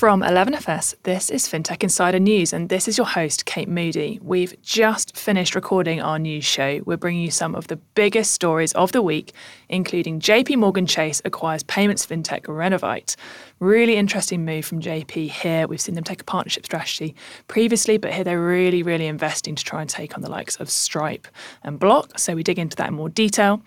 From 11FS, this is FinTech Insider News, and this is your host, Kate Moody. We've just finished recording our news show. We're bringing you some of the biggest stories of the week, including JP Morgan Chase acquires payments fintech Renovite. Really interesting move from JP here. We've seen them take a partnership strategy previously, but here they're really, really investing to try and take on the likes of Stripe and Block. So we dig into that in more detail.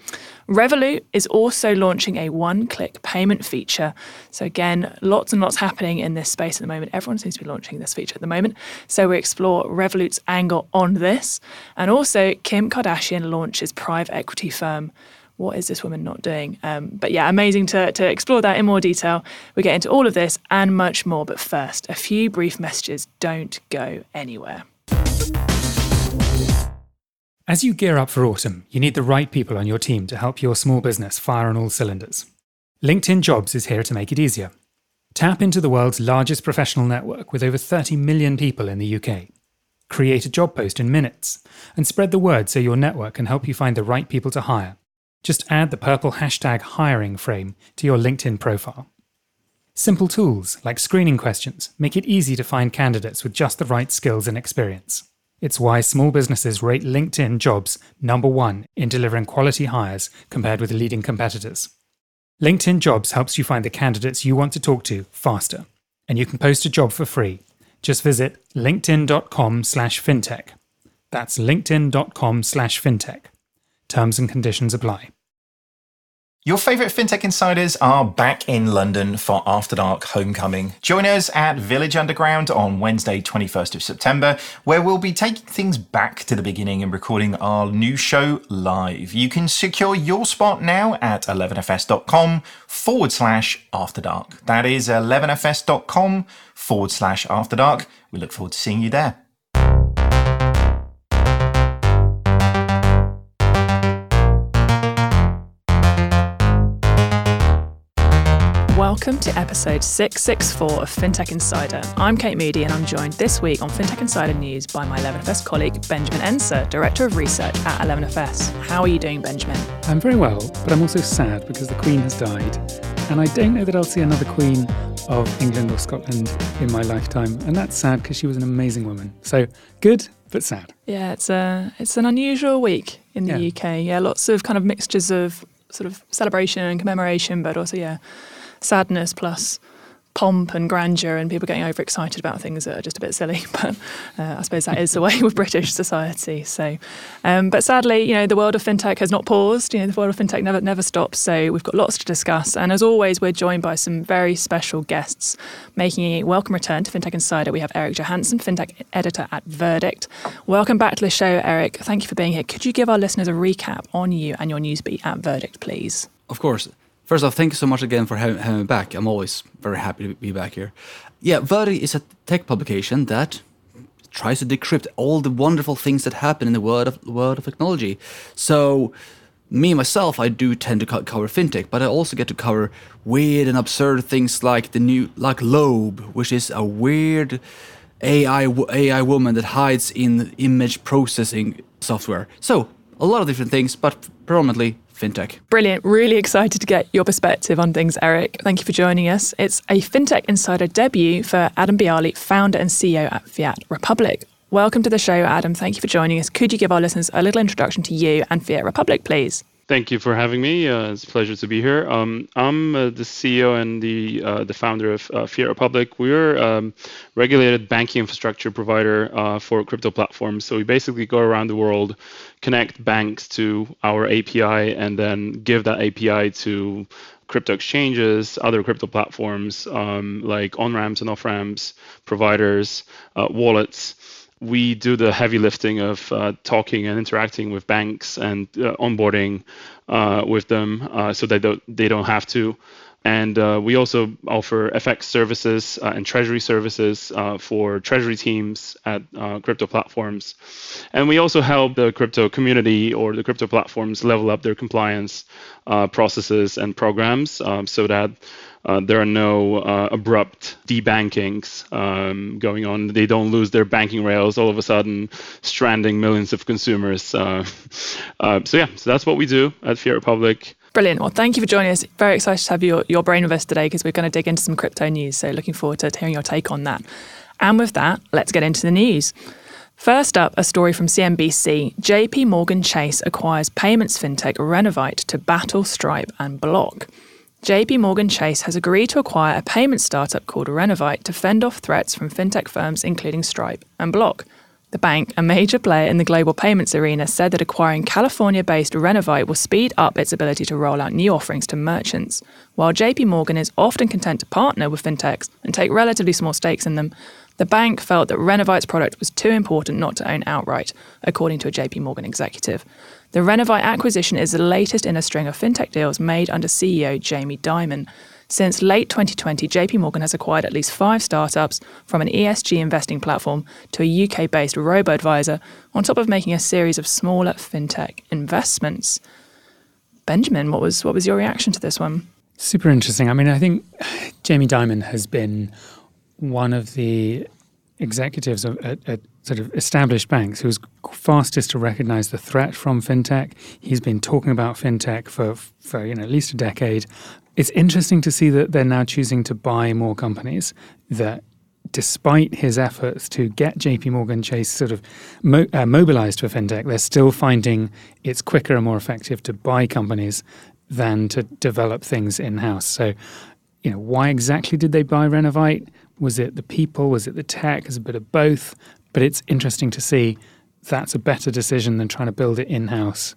Revolut is also launching a one click payment feature. So, again, lots and lots happening in this space at the moment. Everyone seems to be launching this feature at the moment. So, we explore Revolut's angle on this. And also, Kim Kardashian launches private equity firm what is this woman not doing? Um, but yeah, amazing to, to explore that in more detail. We get into all of this and much more. But first, a few brief messages. Don't go anywhere. As you gear up for autumn, you need the right people on your team to help your small business fire on all cylinders. LinkedIn Jobs is here to make it easier. Tap into the world's largest professional network with over 30 million people in the UK. Create a job post in minutes and spread the word so your network can help you find the right people to hire just add the purple hashtag hiring frame to your LinkedIn profile. Simple tools like screening questions make it easy to find candidates with just the right skills and experience. It's why small businesses rate LinkedIn jobs number one in delivering quality hires compared with leading competitors. LinkedIn Jobs helps you find the candidates you want to talk to faster, and you can post a job for free. Just visit linkedin.com/fintech. That's linkedin.com/fintech. Terms and conditions apply. Your favourite FinTech insiders are back in London for After Dark Homecoming. Join us at Village Underground on Wednesday, 21st of September, where we'll be taking things back to the beginning and recording our new show live. You can secure your spot now at 11fs.com forward slash After Dark. That is 11fs.com forward slash After Dark. We look forward to seeing you there. Welcome to episode 664 of FinTech Insider. I'm Kate Moody and I'm joined this week on FinTech Insider News by my 11FS colleague Benjamin Ensor, Director of Research at 11FS. How are you doing, Benjamin? I'm very well, but I'm also sad because the Queen has died. And I don't know that I'll see another Queen of England or Scotland in my lifetime. And that's sad because she was an amazing woman. So good, but sad. Yeah, it's a it's an unusual week in the yeah. UK. Yeah, lots of kind of mixtures of sort of celebration and commemoration, but also yeah, sadness plus pomp and grandeur and people getting overexcited about things that are just a bit silly. But uh, I suppose that is the way with British society. So, um, but sadly, you know, the world of fintech has not paused. You know, the world of fintech never never stops. So we've got lots to discuss. And as always, we're joined by some very special guests, making a welcome return to FinTech Insider. We have Eric Johansson, fintech editor at Verdict. Welcome back to the show, Eric. Thank you for being here. Could you give our listeners a recap on you and your newsbeat at Verdict, please? Of course. First off, thank you so much again for having, having me back. I'm always very happy to be back here. Yeah, Verdict is a tech publication that tries to decrypt all the wonderful things that happen in the world of world of technology. So, me myself, I do tend to co- cover fintech, but I also get to cover weird and absurd things like the new like Loab, which is a weird AI AI woman that hides in image processing software. So, a lot of different things, but predominantly fintech. Brilliant. Really excited to get your perspective on things, Eric. Thank you for joining us. It's a FinTech Insider debut for Adam Bialy, founder and CEO at Fiat Republic. Welcome to the show, Adam. Thank you for joining us. Could you give our listeners a little introduction to you and Fiat Republic, please? Thank you for having me. Uh, it's a pleasure to be here. Um, I'm uh, the CEO and the uh, the founder of uh, Fiat Republic. We're a um, regulated banking infrastructure provider uh, for crypto platforms. So we basically go around the world, connect banks to our API, and then give that API to crypto exchanges, other crypto platforms um, like on ramps and off ramps, providers, uh, wallets we do the heavy lifting of uh, talking and interacting with banks and uh, onboarding uh, with them uh, so they don't they don't have to. And uh, we also offer FX services uh, and treasury services for treasury teams at crypto platforms. And we also help the crypto community or the crypto platforms level up their compliance processes and programs um, so that uh, there are no uh, abrupt debankings um, going on. They don't lose their banking rails all of a sudden, stranding millions of consumers. Uh, uh so yeah, so that's what we do at Fiat Republic. Brilliant. Well, thank you for joining us. Very excited to have your, your brain with us today because we're going to dig into some crypto news. So, looking forward to hearing your take on that. And with that, let's get into the news. First up, a story from CNBC. JP Morgan Chase acquires payments fintech Renovite to battle Stripe and Block. JP Morgan Chase has agreed to acquire a payment startup called Renovite to fend off threats from fintech firms including Stripe and Block. The bank, a major player in the global payments arena, said that acquiring California based Renovite will speed up its ability to roll out new offerings to merchants. While JP Morgan is often content to partner with fintechs and take relatively small stakes in them, the bank felt that Renovite's product was too important not to own outright, according to a JP Morgan executive. The Renovite acquisition is the latest in a string of fintech deals made under CEO Jamie Dimon. Since late 2020, JP Morgan has acquired at least five startups from an ESG investing platform to a UK based robo advisor, on top of making a series of smaller fintech investments. Benjamin, what was what was your reaction to this one? Super interesting. I mean, I think Jamie Dimon has been one of the executives at, at, sort of established banks who was fastest to recognize the threat from fintech. He's been talking about fintech for, for you know at least a decade, it's interesting to see that they're now choosing to buy more companies that despite his efforts to get JP Morgan Chase sort of mo- uh, mobilized for fintech, they're still finding it's quicker and more effective to buy companies than to develop things in house. So, you know, why exactly did they buy Renovite? Was it the people? Was it the tech? It's a bit of both. But it's interesting to see that's a better decision than trying to build it in house,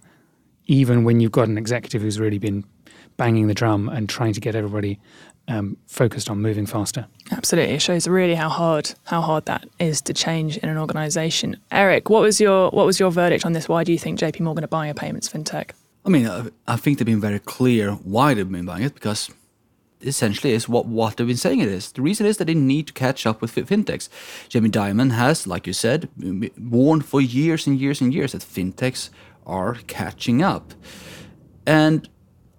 even when you've got an executive who's really been banging the drum and trying to get everybody um, focused on moving faster. Absolutely, it shows really how hard how hard that is to change in an organisation. Eric, what was your what was your verdict on this? Why do you think JP Morgan are buying a payments fintech? I mean, uh, I think they've been very clear why they've been buying it because essentially is what, what they've been saying it is. The reason is that they need to catch up with fintechs. Jamie Dimon has, like you said, warned for years and years and years that fintechs are catching up. And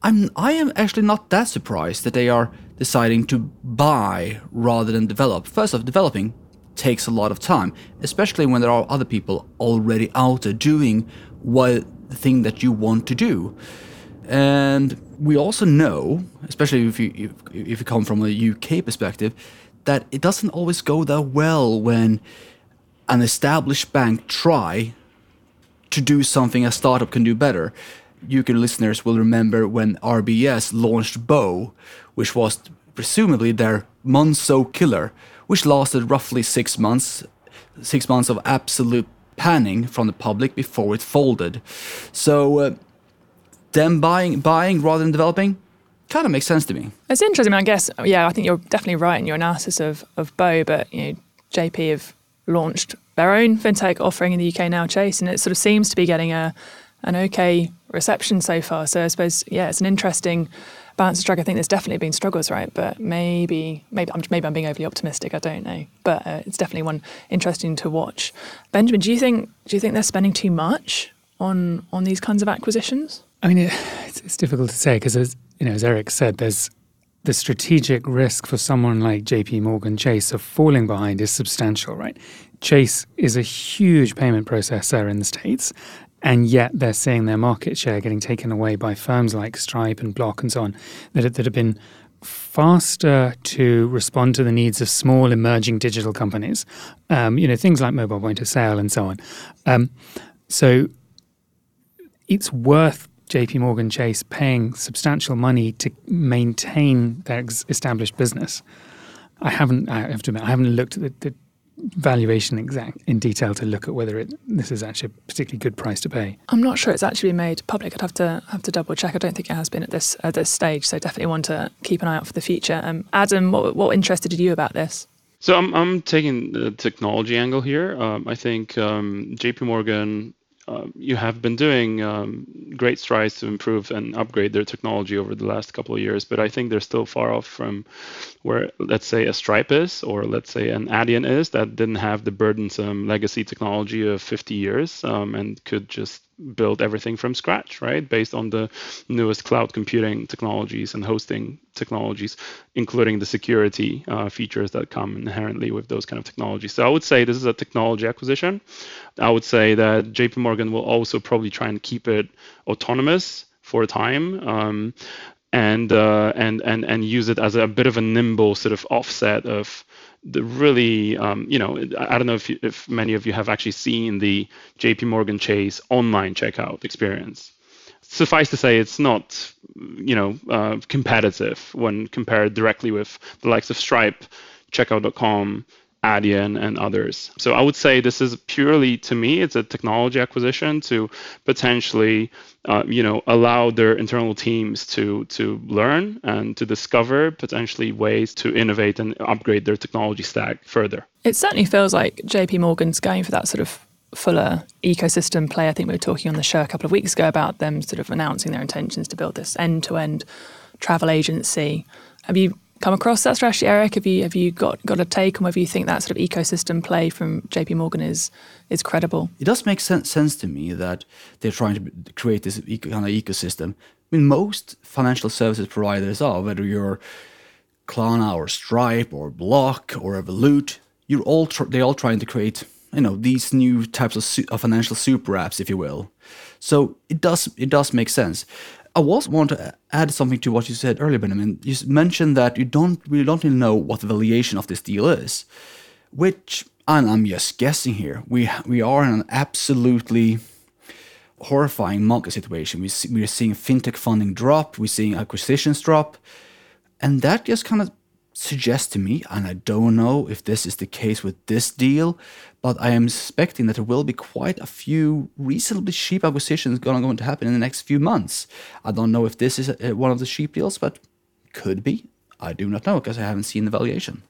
I'm I am actually not that surprised that they are deciding to buy rather than develop. First off, developing takes a lot of time, especially when there are other people already out there doing what the thing that you want to do. And we also know, especially if you if, if you come from a UK perspective, that it doesn't always go that well when an established bank try to do something a startup can do better. UK listeners will remember when RBS launched Bo, which was presumably their Monzo killer, which lasted roughly six months, six months of absolute panning from the public before it folded. So, uh, them buying, buying rather than developing, kind of makes sense to me. It's interesting. I, mean, I guess, yeah, I think you're definitely right in your analysis of of Bo, but you know, JP have launched their own fintech offering in the UK now, Chase, and it sort of seems to be getting a an okay reception so far. So I suppose yeah, it's an interesting balance to strike. I think there's definitely been struggles, right? But maybe maybe I'm maybe I'm being overly optimistic. I don't know, but uh, it's definitely one interesting to watch. Benjamin, do you think do you think they're spending too much on on these kinds of acquisitions? I mean, it, it's, it's difficult to say because as you know, as Eric said, there's the strategic risk for someone like JP Morgan Chase of falling behind is substantial, right? Chase is a huge payment processor in the States and yet they're seeing their market share getting taken away by firms like Stripe and Block and so on that, that have been faster to respond to the needs of small emerging digital companies. Um, you know things like mobile point of sale and so on. Um, so it's worth J.P. Morgan Chase paying substantial money to maintain their established business. I haven't. I have to admit, I haven't looked at the, the valuation exact in detail to look at whether it this is actually a particularly good price to pay. I'm not sure it's actually been made public. I'd have to have to double check. I don't think it has been at this at this stage. So definitely want to keep an eye out for the future. Um, Adam, what what interested you about this? So I'm I'm taking the technology angle here. Um, I think um, J.P. Morgan um, you have been doing um, great strides to improve and upgrade their technology over the last couple of years, but I think they're still far off from where, let's say, a Stripe is, or let's say an Adyen is, that didn't have the burdensome legacy technology of 50 years um, and could just build everything from scratch, right? Based on the newest cloud computing technologies and hosting technologies, including the security uh, features that come inherently with those kind of technologies. So I would say this is a technology acquisition. I would say that JP Morgan will also probably try and keep it autonomous for a time. Um, and, uh, and and and use it as a bit of a nimble sort of offset of the really, um, you know, I don't know if, you, if many of you have actually seen the JP Morgan Chase online checkout experience. Suffice to say, it's not, you know, uh, competitive when compared directly with the likes of Stripe, Checkout.com, Adyen and others. So I would say this is purely, to me, it's a technology acquisition to potentially, uh, you know, allow their internal teams to to learn and to discover potentially ways to innovate and upgrade their technology stack further. It certainly feels like JP Morgan's going for that sort of fuller ecosystem play. I think we were talking on the show a couple of weeks ago about them sort of announcing their intentions to build this end-to-end travel agency. Have you come across that strategy, Eric? Have you have you got, got a take on whether you think that sort of ecosystem play from JP Morgan is is credible? It does make sense, sense to me that they're trying to create this kind of ecosystem. I mean, most financial services providers are, whether you're Klarna or Stripe or Block or Revolut, you're all tr- they're all trying to create you know these new types of, su- of financial super apps, if you will. So it does it does make sense. I was want to add something to what you said earlier, Benjamin. You mentioned that you don't really don't really know what the valuation of this deal is, which and I'm just guessing here. We we are in an absolutely horrifying market situation. We see, we're seeing fintech funding drop. We're seeing acquisitions drop, and that just kind of suggests to me, and I don't know if this is the case with this deal, but I am suspecting that there will be quite a few reasonably cheap acquisitions going, going to happen in the next few months. I don't know if this is one of the cheap deals, but could be. I do not know because I haven't seen the valuation.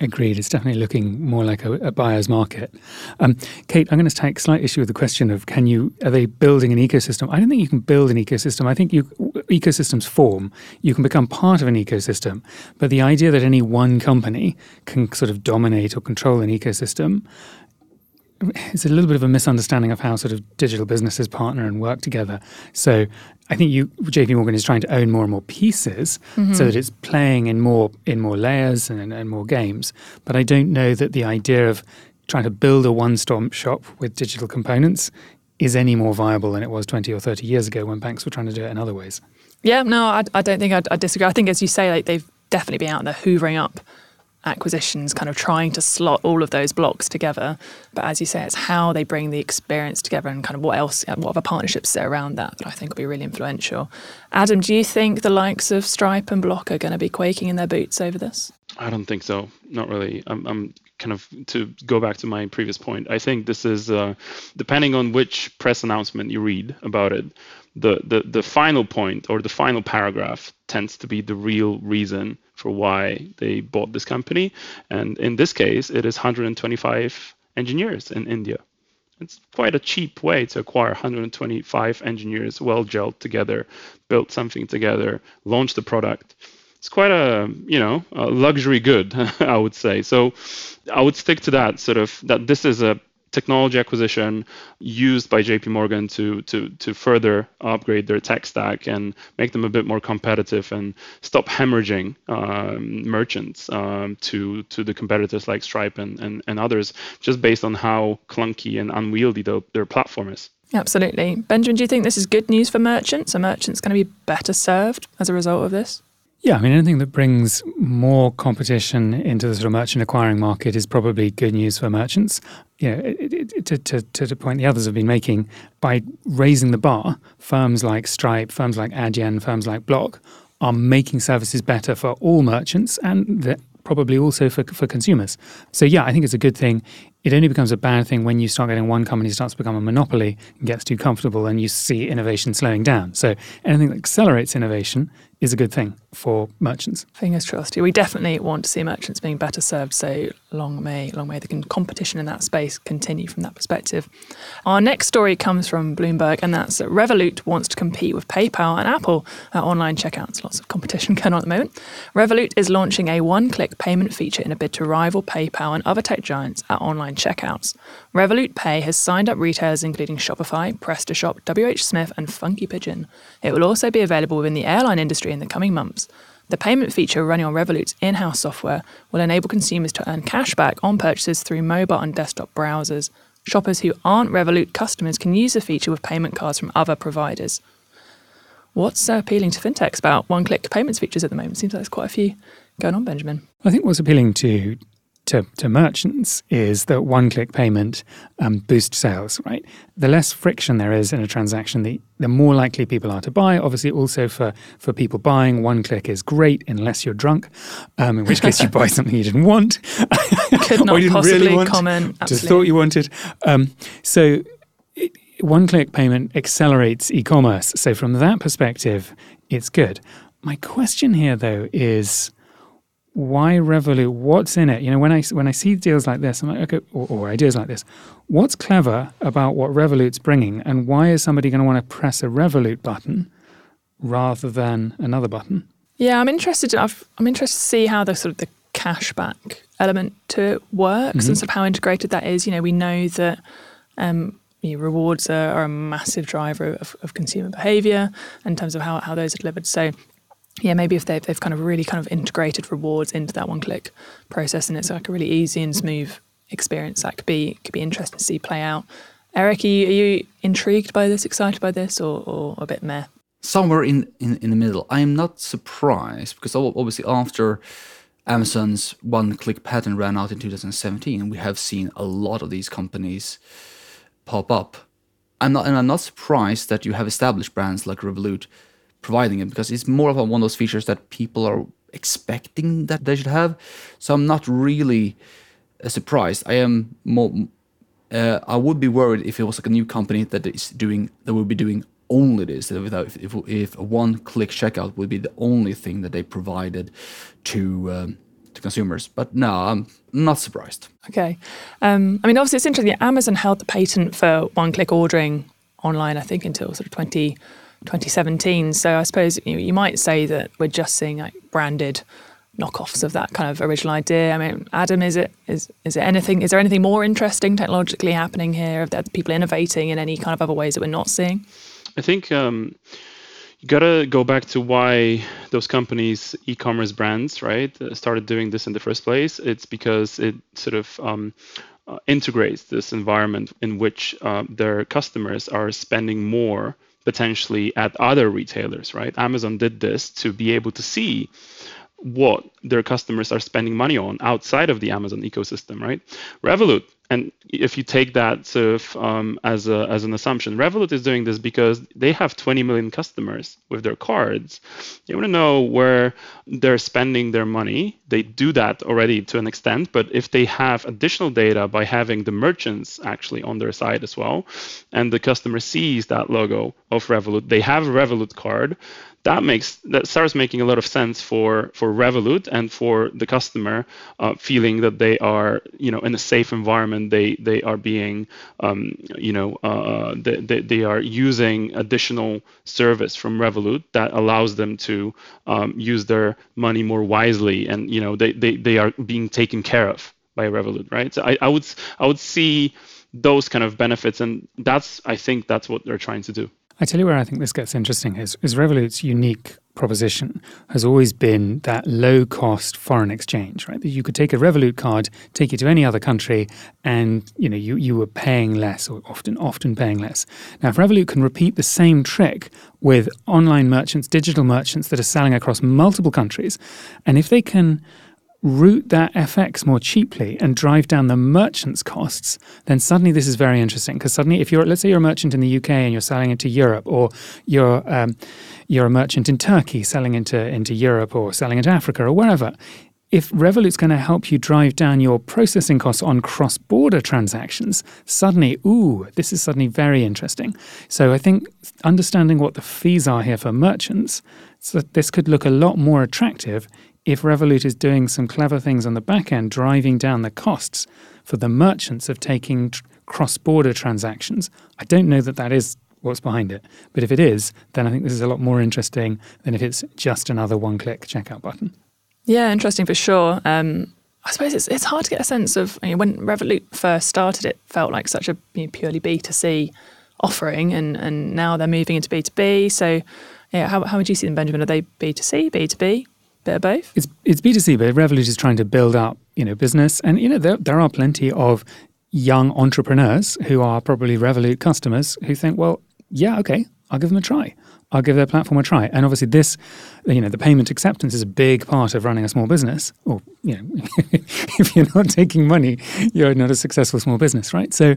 Agreed. It's definitely looking more like a, a buyer's market. Um, Kate, I'm going to take slight issue with the question of can you are they building an ecosystem? I don't think you can build an ecosystem. I think you ecosystems form. You can become part of an ecosystem, but the idea that any one company can sort of dominate or control an ecosystem it's a little bit of a misunderstanding of how sort of digital businesses partner and work together. So I think you JP Morgan is trying to own more and more pieces mm-hmm. so that it's playing in more in more layers and, and more games. But I don't know that the idea of trying to build a one-stop shop with digital components is any more viable than it was 20 or 30 years ago when banks were trying to do it in other ways. Yeah, no, I, I don't think I disagree. I think, as you say, like they've definitely been out there hoovering up acquisitions, kind of trying to slot all of those blocks together. But as you say, it's how they bring the experience together and kind of what else, what other partnerships sit around that that I think will be really influential. Adam, do you think the likes of Stripe and Block are going to be quaking in their boots over this? I don't think so. Not really. I'm, I'm kind of to go back to my previous point. I think this is uh, depending on which press announcement you read about it the, the, the final point or the final paragraph tends to be the real reason for why they bought this company. And in this case, it is 125 engineers in India. It's quite a cheap way to acquire 125 engineers well gelled together, built something together, launch the product. It's quite a you know a luxury good, I would say. So I would stick to that sort of that this is a technology acquisition used by JP Morgan to to to further upgrade their tech stack and make them a bit more competitive and stop hemorrhaging um, merchants um, to to the competitors like Stripe and, and, and others just based on how clunky and unwieldy the, their platform is. Absolutely. Benjamin, do you think this is good news for merchants? Are merchants going to be better served as a result of this? Yeah, I mean, anything that brings more competition into the sort of merchant acquiring market is probably good news for merchants. You know, it, it, to, to, to the point the others have been making, by raising the bar, firms like Stripe, firms like Adyen, firms like Block are making services better for all merchants and probably also for, for consumers. So, yeah, I think it's a good thing. It only becomes a bad thing when you start getting one company starts to become a monopoly and gets too comfortable and you see innovation slowing down. So, anything that accelerates innovation is a good thing for merchants. Fingers crossed. We definitely want to see merchants being better served. So long may, long may the competition in that space continue from that perspective. Our next story comes from Bloomberg, and that's that Revolut wants to compete with PayPal and Apple at online checkouts. Lots of competition going on at the moment. Revolut is launching a one-click payment feature in a bid to rival PayPal and other tech giants at online checkouts. Revolut Pay has signed up retailers including Shopify, PrestaShop, WH Smith, and Funky Pigeon. It will also be available within the airline industry in the coming months. The payment feature running on Revolut's in house software will enable consumers to earn cash back on purchases through mobile and desktop browsers. Shoppers who aren't Revolut customers can use the feature with payment cards from other providers. What's uh, appealing to fintechs about one-click payments features at the moment? Seems like there's quite a few going on, Benjamin. I think what's appealing to to, to merchants is that one click payment um, boosts sales, right? The less friction there is in a transaction, the, the more likely people are to buy. Obviously, also for, for people buying, one click is great unless you're drunk, um, in which case you buy something you didn't want. Could not or you didn't possibly really want, comment. Just Absolutely. thought you wanted. Um, so one click payment accelerates e commerce. So, from that perspective, it's good. My question here, though, is why Revolut? What's in it? You know, when I when I see deals like this, I'm like, okay, or, or ideas like this, what's clever about what Revolut's bringing, and why is somebody going to want to press a Revolut button rather than another button? Yeah, I'm interested. I've, I'm interested to see how the sort of the cashback element to it works and sort of how integrated that is. You know, we know that um, you know, rewards are, are a massive driver of, of consumer behaviour in terms of how, how those are delivered. So, yeah, maybe if they've, they've kind of really kind of integrated rewards into that one-click process, and it's like a really easy and smooth experience, that could be could be interesting to see play out. Eric, are you, are you intrigued by this, excited by this, or, or a bit meh? somewhere in, in, in the middle. I am not surprised because obviously after Amazon's one-click patent ran out in 2017, we have seen a lot of these companies pop up. I'm not, and I'm not surprised that you have established brands like Revolut providing it because it's more of one of those features that people are expecting that they should have. So I'm not really uh, surprised. I am more. Uh, I would be worried if it was like a new company that is doing that would be doing only this. Without if, if, if one-click checkout would be the only thing that they provided to um, to consumers. But no, I'm not surprised. Okay. Um, I mean, obviously, it's interesting. Amazon held the patent for one click ordering online, I think, until sort of 20, 2017. So I suppose you, you might say that we're just seeing like branded knockoffs of that kind of original idea. I mean, Adam, is it is is it anything? Is there anything more interesting technologically happening here? Are there people innovating in any kind of other ways that we're not seeing? I think um, you gotta go back to why those companies, e-commerce brands, right, uh, started doing this in the first place. It's because it sort of um, uh, integrates this environment in which uh, their customers are spending more potentially at other retailers, right? Amazon did this to be able to see what their customers are spending money on outside of the Amazon ecosystem, right? Revolut, and if you take that sort of um, as a, as an assumption, Revolut is doing this because they have 20 million customers with their cards. They want to know where they're spending their money. They do that already to an extent, but if they have additional data by having the merchants actually on their side as well, and the customer sees that logo of Revolut, they have a Revolut card that makes that starts making a lot of sense for for Revolut and for the customer uh, feeling that they are you know in a safe environment they they are being um, you know uh, they, they, they are using additional service from Revolut that allows them to um, use their money more wisely and you know they, they, they are being taken care of by Revolut right so I, I would I would see those kind of benefits and that's I think that's what they're trying to do. I tell you where I think this gets interesting is, is Revolut's unique proposition has always been that low cost foreign exchange, right? That you could take a Revolut card, take it to any other country, and you know you, you were paying less or often often paying less. Now if Revolut can repeat the same trick with online merchants, digital merchants that are selling across multiple countries, and if they can route that FX more cheaply and drive down the merchant's costs, then suddenly this is very interesting. Because suddenly, if you're, let's say, you're a merchant in the UK and you're selling into Europe, or you're um, you're a merchant in Turkey selling into into Europe or selling into Africa or wherever. If Revolut's going to help you drive down your processing costs on cross border transactions, suddenly, ooh, this is suddenly very interesting. So I think understanding what the fees are here for merchants, so this could look a lot more attractive if Revolut is doing some clever things on the back end, driving down the costs for the merchants of taking tr- cross border transactions. I don't know that that is what's behind it, but if it is, then I think this is a lot more interesting than if it's just another one click checkout button. Yeah, interesting for sure. Um, I suppose it's, it's hard to get a sense of I mean, when Revolut first started, it felt like such a you know, purely B2C offering, and, and now they're moving into B2B. So, yeah, how, how would you see them, Benjamin? Are they B2C, B2B? They're both. It's it's B two C, but Revolut is trying to build up you know business, and you know there there are plenty of young entrepreneurs who are probably Revolut customers who think, well, yeah, okay, I'll give them a try. I'll give their platform a try. And obviously, this, you know, the payment acceptance is a big part of running a small business. Or, you know, if you're not taking money, you're not a successful small business, right? So,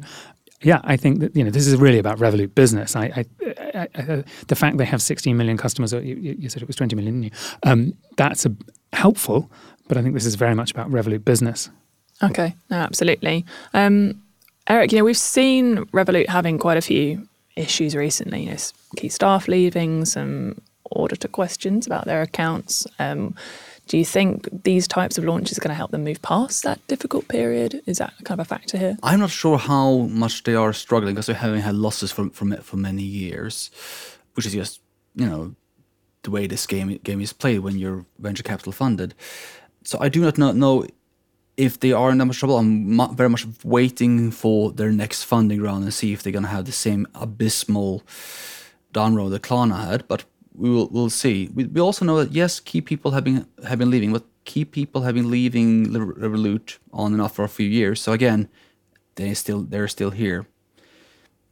yeah, I think that you know this is really about Revolut business. I, I, I, uh, the fact they have 16 million customers, you, you said it was 20 million, um, that's a, helpful. But I think this is very much about Revolut business. Okay, no, absolutely. Um, Eric, you know we've seen Revolut having quite a few issues recently. You know, key staff leaving, some auditor questions about their accounts. Um, do you think these types of launches are going to help them move past that difficult period? Is that kind of a factor here? I'm not sure how much they are struggling because they haven't had losses from from it for many years, which is just you know the way this game game is played when you're venture capital funded. So I do not know, know if they are in that much trouble. I'm very much waiting for their next funding round and see if they're going to have the same abysmal down road that Klarna had. But we will we'll see. We, we also know that yes, key people have been have been leaving, but key people have been leaving Revolut on and off for a few years. So again, they still they're still here.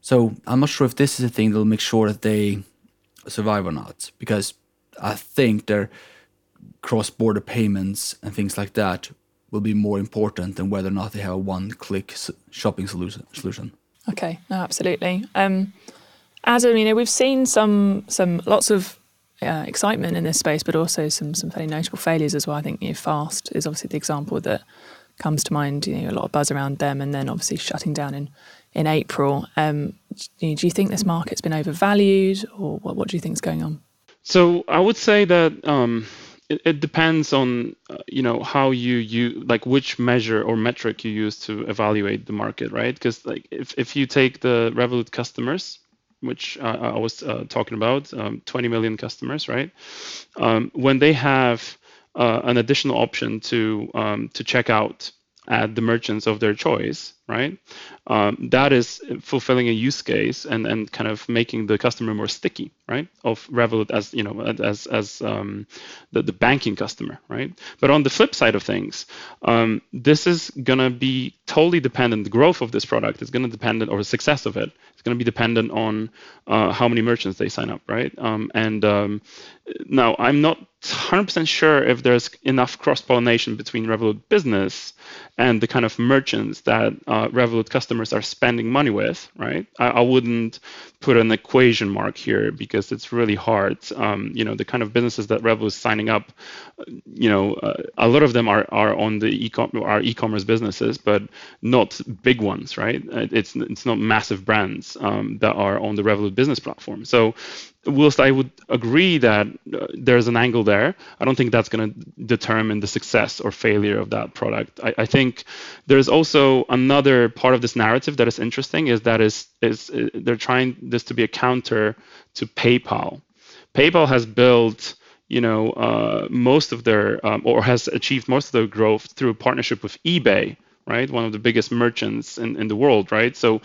So I'm not sure if this is a thing that'll make sure that they survive or not, because I think their cross-border payments and things like that will be more important than whether or not they have a one-click shopping solution. Okay, no, absolutely. Um, Adam, you know, we've seen some some lots of uh, excitement in this space, but also some some fairly notable failures as well. I think you know, Fast is obviously the example that comes to mind. You know, a lot of buzz around them, and then obviously shutting down in in April. Um, do, you, think this market's been overvalued, or what, what do you think is going on? So I would say that. Um, it, it, depends on uh, you know how you you like which measure or metric you use to evaluate the market right because like if, if you take the revolut customers which uh, I was uh, talking about, um, 20 million customers, right? Um, when they have uh, an additional option to um, to check out at the merchants of their choice, right? Um, that is fulfilling a use case and, and kind of making the customer more sticky, right? Of Revolut as you know as as um, the, the banking customer, right? But on the flip side of things, um, this is gonna be totally dependent. The growth of this product is gonna depend or the success of it. it is gonna be dependent on uh, how many merchants they sign up, right? Um, and um, now I'm not 100% sure if there's enough cross pollination between Revolut Business and the kind of merchants that uh, Revolut customers are spending money with, right? I, I, wouldn't put an equation mark here because it's really hard. Um, you know, the kind of businesses that Revolut is signing up, you know, uh, a lot of them are, are on the e-com are e-commerce businesses, but not big ones, right? It's it's not massive brands um, that are on the Revolut business platform. So whilst I would agree that uh, there's an angle there, I don't think that's going to determine the success or failure of that product. I, I, think there's also another part of this narrative that is interesting is that is is uh, they're trying this to be a counter to PayPal. PayPal has built you know uh, most of their um, or has achieved most of their growth through a partnership with eBay right? One of the biggest merchants in, in the world, right? So,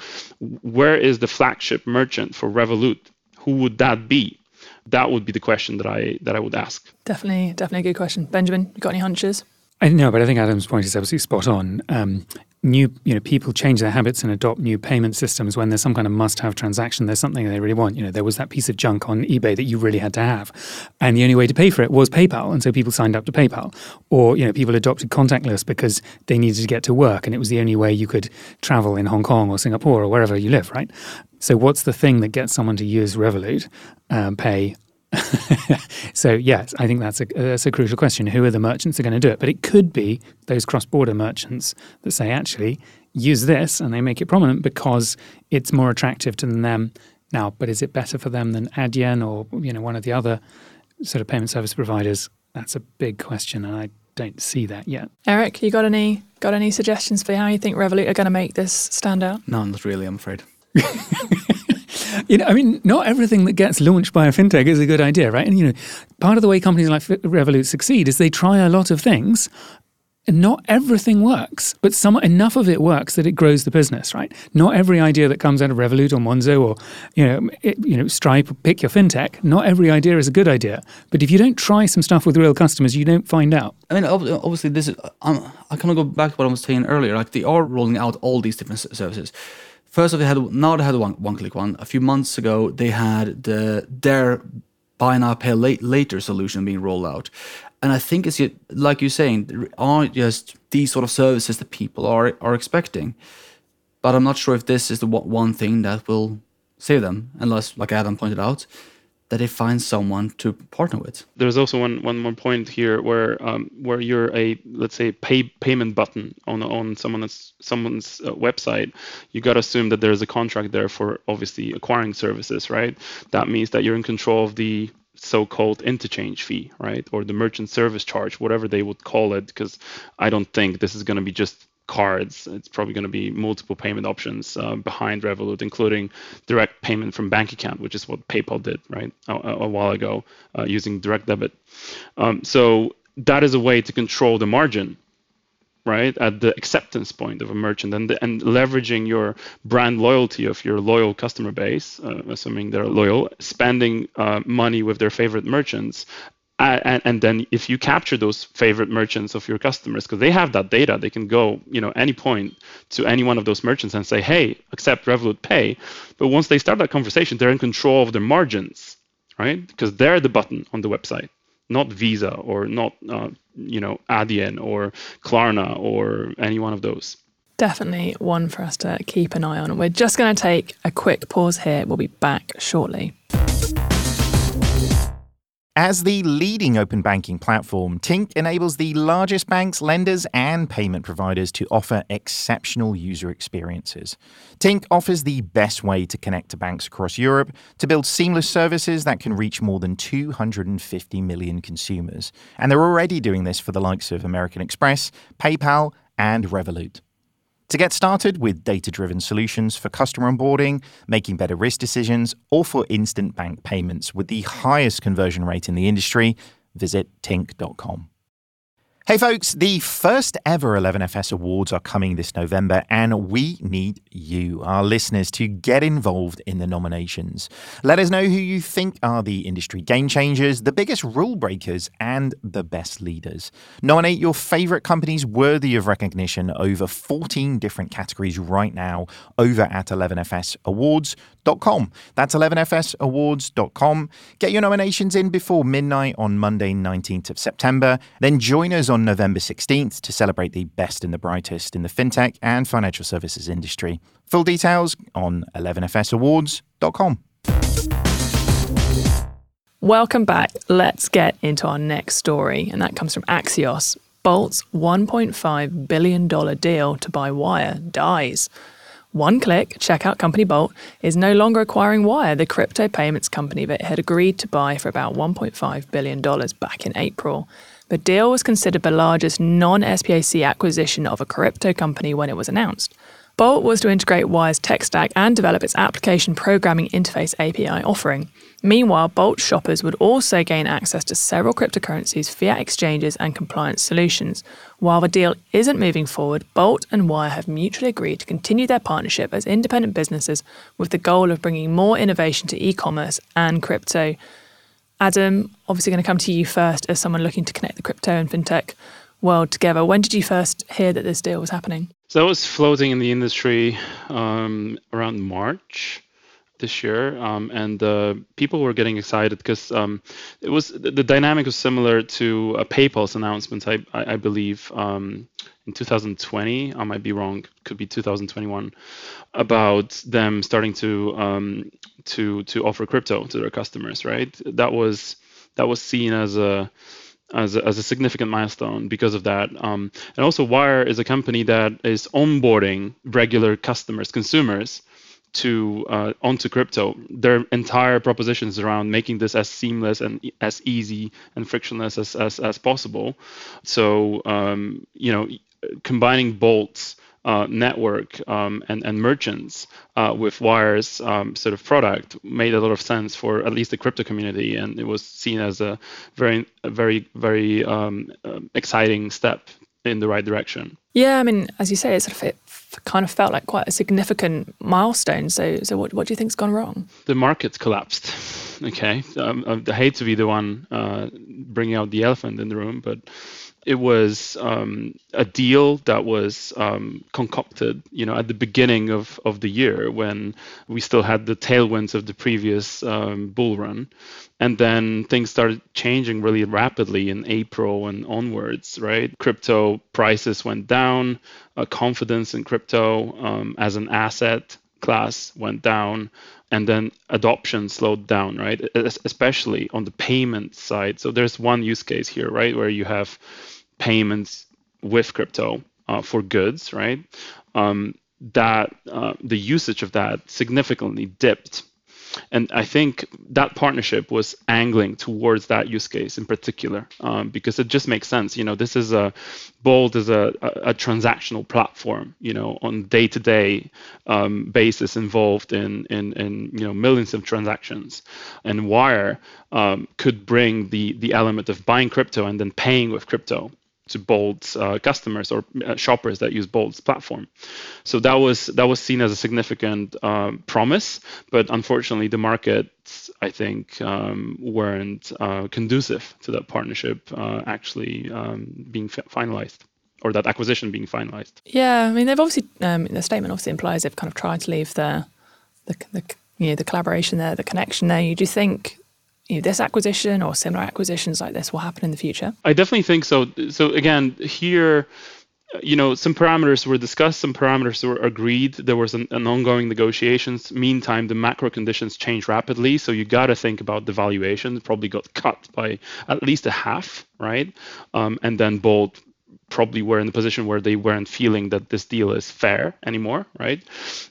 where is the flagship merchant for Revolut? Who would that be? That would be the question that I that I would ask. Definitely, definitely a good question. Benjamin, you got any hunches? I know, but I think Adam's point is absolutely spot on. Um, new, you know, people change their habits and adopt new payment systems when there's some kind of must-have transaction. There's something they really want. You know, there was that piece of junk on eBay that you really had to have, and the only way to pay for it was PayPal, and so people signed up to PayPal. Or you know, people adopted contactless because they needed to get to work, and it was the only way you could travel in Hong Kong or Singapore or wherever you live, right? So, what's the thing that gets someone to use Revolut um, Pay? so, yes, I think that's a, that's a crucial question. Who are the merchants that are going to do it? But it could be those cross border merchants that say, actually, use this and they make it prominent because it's more attractive to them now. But is it better for them than Adyen or you know one of the other sort of payment service providers? That's a big question, and I don't see that yet. Eric, you got any got any suggestions for how you think Revolut are going to make this stand out? No, not really. I'm afraid. you know, I mean, not everything that gets launched by a fintech is a good idea, right? And you know, part of the way companies like Revolut succeed is they try a lot of things. And not everything works, but some enough of it works that it grows the business, right? Not every idea that comes out of Revolut or Monzo or you know, it, you know, Stripe, pick your fintech. Not every idea is a good idea, but if you don't try some stuff with real customers, you don't find out. I mean, obviously, this is. Um, I kind of go back to what I was saying earlier. Like they are rolling out all these different services First of all, they had now they had one one click one. A few months ago, they had the their buy now pay late, later solution being rolled out, and I think it's like you're saying, aren't just these sort of services that people are are expecting. But I'm not sure if this is the one thing that will save them, unless, like Adam pointed out, that they find someone to partner with. There's also one one more point here where um, where you're a let's say pay payment button on on someone's someone's uh, website, you got to assume that there's a contract there for obviously acquiring services, right? That means that you're in control of the so-called interchange fee, right, or the merchant service charge, whatever they would call it, because I don't think this is going to be just cards. It's probably going to be multiple payment options uh, behind Revolut, including direct payment from bank account, which is what PayPal did right a, a while ago uh, using direct debit. Um, so that is a way to control the margin, right, at the acceptance point of a merchant, and the, and leveraging your brand loyalty of your loyal customer base, uh, assuming they're loyal, spending uh, money with their favorite merchants and, and, then if you capture those favorite merchants of your customers because they have that data they can go you know any point to any one of those merchants and say hey accept revolut pay. But once they start that conversation they're in control of their margins right? Because they're the button on the website not visa or not uh, you know adyen or klarna or any one of those. Definitely one for us to keep an eye on. We're just going to take a quick pause here. We'll be back shortly as the leading open banking platform, Tink enables the largest banks, lenders, and payment providers to offer exceptional user experiences. Tink offers the best way to connect to banks across Europe to build seamless services that can reach more than 250 million consumers. And they're already doing this for the likes of American Express, PayPal, and Revolut. To get started with data driven solutions for customer onboarding, making better risk decisions, or for instant bank payments with the highest conversion rate in the industry, visit tink.com. Hey folks, the first ever 11FS Awards are coming this November, and we need you, our listeners, to get involved in the nominations. Let us know who you think are the industry game changers, the biggest rule breakers, and the best leaders. Nominate your favorite companies worthy of recognition over 14 different categories right now over at 11FSAwards.com. That's 11FSAwards.com. Get your nominations in before midnight on Monday, 19th of September. Then join us on November 16th to celebrate the best and the brightest in the fintech and financial services industry. Full details on 11fsawards.com. Welcome back. Let's get into our next story, and that comes from Axios. Bolt's $1.5 billion deal to buy Wyre dies. One click, checkout company Bolt is no longer acquiring Wyre, the crypto payments company that it had agreed to buy for about $1.5 billion back in April. The deal was considered the largest non SPAC acquisition of a crypto company when it was announced. Bolt was to integrate Wyre's tech stack and develop its application programming interface API offering. Meanwhile, Bolt shoppers would also gain access to several cryptocurrencies, fiat exchanges, and compliance solutions. While the deal isn't moving forward, Bolt and Wyre have mutually agreed to continue their partnership as independent businesses with the goal of bringing more innovation to e commerce and crypto. Adam, obviously going to come to you first as someone looking to connect the crypto and fintech world together. When did you first hear that this deal was happening? So I was floating in the industry um, around March this year, um, and uh, people were getting excited because um, it was the, the, dynamic was similar to PayPal's announcement, I, I, I believe, um, in 2020. I might be wrong, could be 2021, about them starting to um, to to offer crypto to their customers. Right, that was that was seen as a as a, as a significant milestone because of that. Um, and also, Wyre is a company that is onboarding regular customers, consumers, to uh, onto crypto. Their entire proposition is around making this as seamless and as easy and frictionless as as, as possible. So um, you know, combining bolts uh, network um, and, and merchants uh, with Wyre's um, sort of product made a lot of sense for at least the crypto community, and it was seen as a very, very, very um, uh, exciting step in the right direction. Yeah, I mean, as you say, it sort of it kind of felt like quite a significant milestone. So, so what, what do you think's gone wrong? The market's collapsed. Okay, um, I hate to be the one uh, bringing out the elephant in the room, but it was um, a deal that was um, concocted, you know, at the beginning of, of the year when we still had the tailwinds of the previous um, bull run, and then things started changing really rapidly in April and onwards. Right, crypto prices went down, uh, confidence in crypto um, as an asset class went down and then adoption slowed down right? Especially on the payment side. So there's one use case here right where you have payments with crypto uh, for goods, right? Um, that uh, the usage of that significantly dipped. And I think that partnership was angling towards that use case in particular um, because it just makes sense. You know, this is a Bolt is a, a, a transactional platform. You know, on day-to-day um, basis involved in, in in you know millions of transactions, and Wyre um, could bring the the element of buying crypto and then paying with crypto to Bolt's uh, customers or uh, shoppers that use Bolt's platform. So that was that was seen as a significant um, promise, but unfortunately, the markets I think um, weren't uh, conducive to that partnership uh, actually um, being finalized or that acquisition being finalized. Yeah, I mean they've obviously um, the statement obviously implies they've kind of tried to leave the the, the you know the collaboration there, the connection there. You do think you know, this acquisition or similar acquisitions like this will happen in the future? I definitely think so. So again, here, you know, some parameters were discussed, some parameters were agreed. There was an, an ongoing negotiations. Meantime, the macro conditions change rapidly, so you got to think about the valuation. It probably got cut by at least a half, right? Um, and then Bolt probably were in the position where they weren't feeling that this deal is fair anymore, right?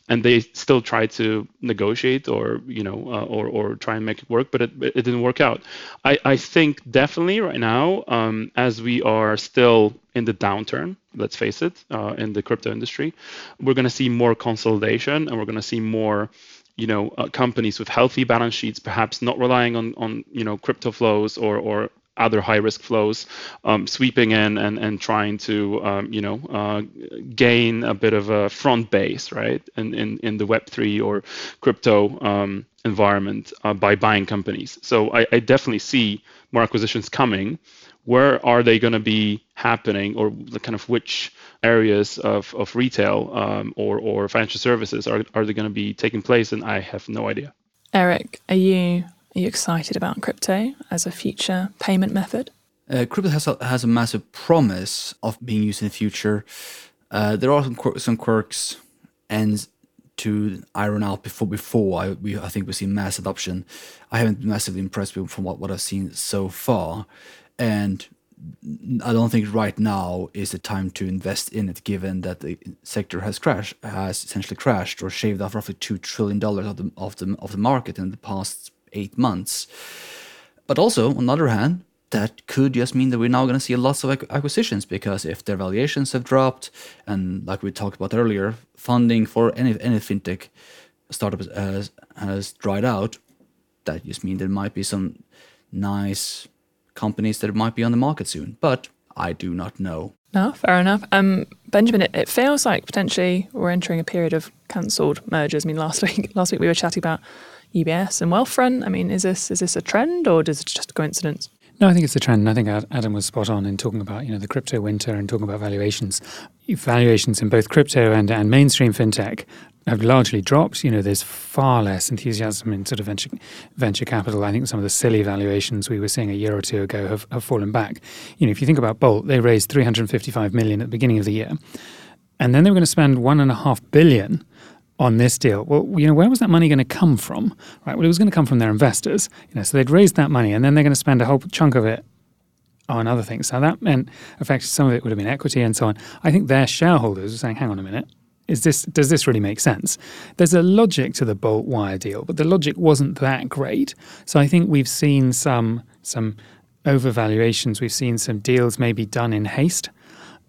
And they still tried to negotiate or you know uh, or or try and make it work, but it, it didn't work out. I I think definitely right now, um, as we are still in the downturn, let's face it, uh, in the crypto industry, we're going to see more consolidation and we're going to see more you know uh, companies with healthy balance sheets perhaps not relying on on you know crypto flows or or other high risk flows um, sweeping in and, and trying to um, you know uh, gain a bit of a front base right in, in, in the web3 or crypto um, environment uh, by buying companies. So I, I, definitely see more acquisitions coming. Where are they going to be happening or the kind of which areas of, of retail um, or, or financial services are, are they going to be taking place? And i have no idea. Eric are you are you excited about crypto as a future payment method? Uh, crypto has a, has a massive promise of being used in the future. Uh, there are some, quir- some quirks and to iron out before before I we I think we see mass adoption. I haven't been massively impressed with from what, what I've seen so far, and I don't think right now is the time to invest in it, given that the sector has crashed, has essentially crashed or shaved off roughly two trillion dollars of the of the of the market in the past eight months. But also, on the other hand, that could just mean that we're now going to see lots of acquisitions because if their valuations have dropped, and like we talked about earlier, funding for any any fintech startup has, has dried out, that just means there might be some nice companies that might be on the market soon. But I do not know. No, fair enough. Um, Benjamin, it, it feels like potentially we're entering a period of cancelled mergers. I mean, last week last week we were chatting about UBS and Wealthfront? I mean, is this is this a trend or is it just a coincidence? No, I think it's a trend. I think Adam was spot on in talking about you know the crypto winter and talking about valuations. Valuations in both crypto and, and mainstream fintech have largely dropped. You know, there's far less enthusiasm in sort of venture venture capital. I think some of the silly valuations we were seeing a year or two ago have, have fallen back. You know, if you think about Bolt, they raised 355 million at the beginning of the year, and then they were going to spend one and a half billion on this deal. Well, you know, where was that money going to come from? Right. Well, it was going to come from their investors. You know, so they'd raised that money, and then they're going to spend a whole chunk of it on other things. So that meant, effectively, some of it would have been equity and so on. I think their shareholders were saying, "Hang on a minute." Is this does this really make sense? There's a logic to the Bolt Wyre deal, but the logic wasn't that great. So I think we've seen some some overvaluations. We've seen some deals maybe done in haste.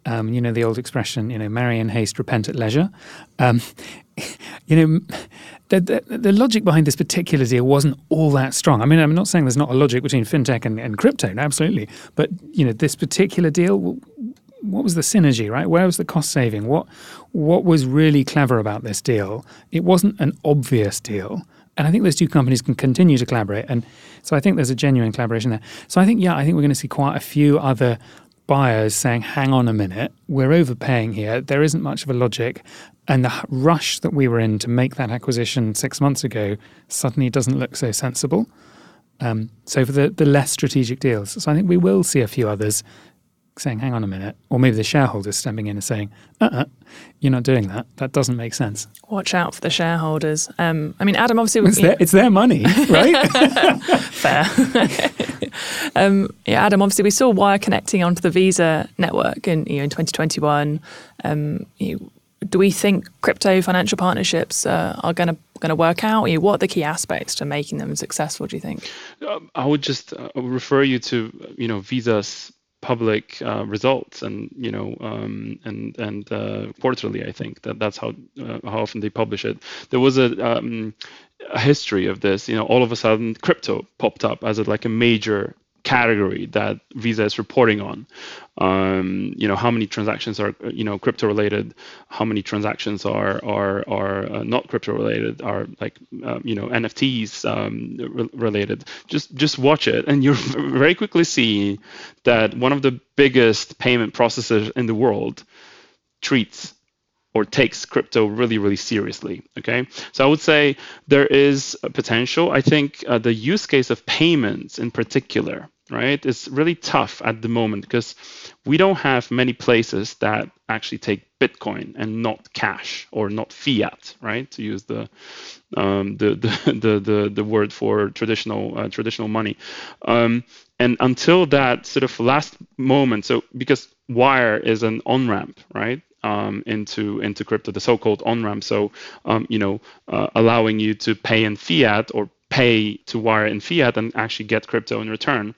Um, you know the old expression, you know, marry in haste, repent at leisure. Um, you know, the, the, the, logic behind this particular deal wasn't all that strong. I mean, I'm not saying there's not a logic between fintech and, and crypto, absolutely. But, you know, this particular deal, what was the synergy, right? Where was the cost saving? What, what was really clever about this deal? It wasn't an obvious deal. And I think those two companies can continue to collaborate. And so I think there's a genuine collaboration there. So I think, yeah, I think we're going to see quite a few other buyers saying, hang on a minute, we're overpaying here. There isn't much of a logic. And the rush that we were in to make that acquisition six months ago suddenly doesn't look so sensible. Um, so for the, the less strategic deals, so I think we will see a few others saying, hang on a minute, or maybe the shareholders stepping in and saying, uh uh-uh, you're not doing that. That doesn't make sense. Watch out for the shareholders. Um, I mean, Adam, obviously. It's, their, it's their money, right? Fair. um, yeah, Adam, obviously, we saw Wyre connecting onto the Visa network in, you know, in 2021. Um, you, do we think crypto financial partnerships uh, are going to going to work out? You know, what are the key aspects to making them successful? Do you think? Um, I would just uh, refer you to you know Visa's public uh, results and you know um, and and uh, quarterly I think that that's how uh, how often they publish it. There was a, um, a history of this you know all of a sudden crypto popped up as a, like a major category that Visa is reporting on. Um, you know, how many transactions are you know crypto related? How many transactions are are are uh, not crypto related? Are like uh, you know NFTs um, re- related? Just just watch it, and you'll very quickly see that one of the biggest payment processors in the world treats or takes crypto really, really seriously. Okay, so I would say there is potential. I think uh, the use case of payments in particular right? It's really tough at the moment because we don't have many places that actually take Bitcoin and not cash or not fiat, right? To use the um, the, the, the the the word for traditional uh, traditional money. Um, and until that sort of last moment, so because Wyre is an on ramp, right? Um, into into crypto, the so-called on-ramp. So, um, you know, uh, allowing you to pay in fiat or pay to wire in fiat and actually get crypto in return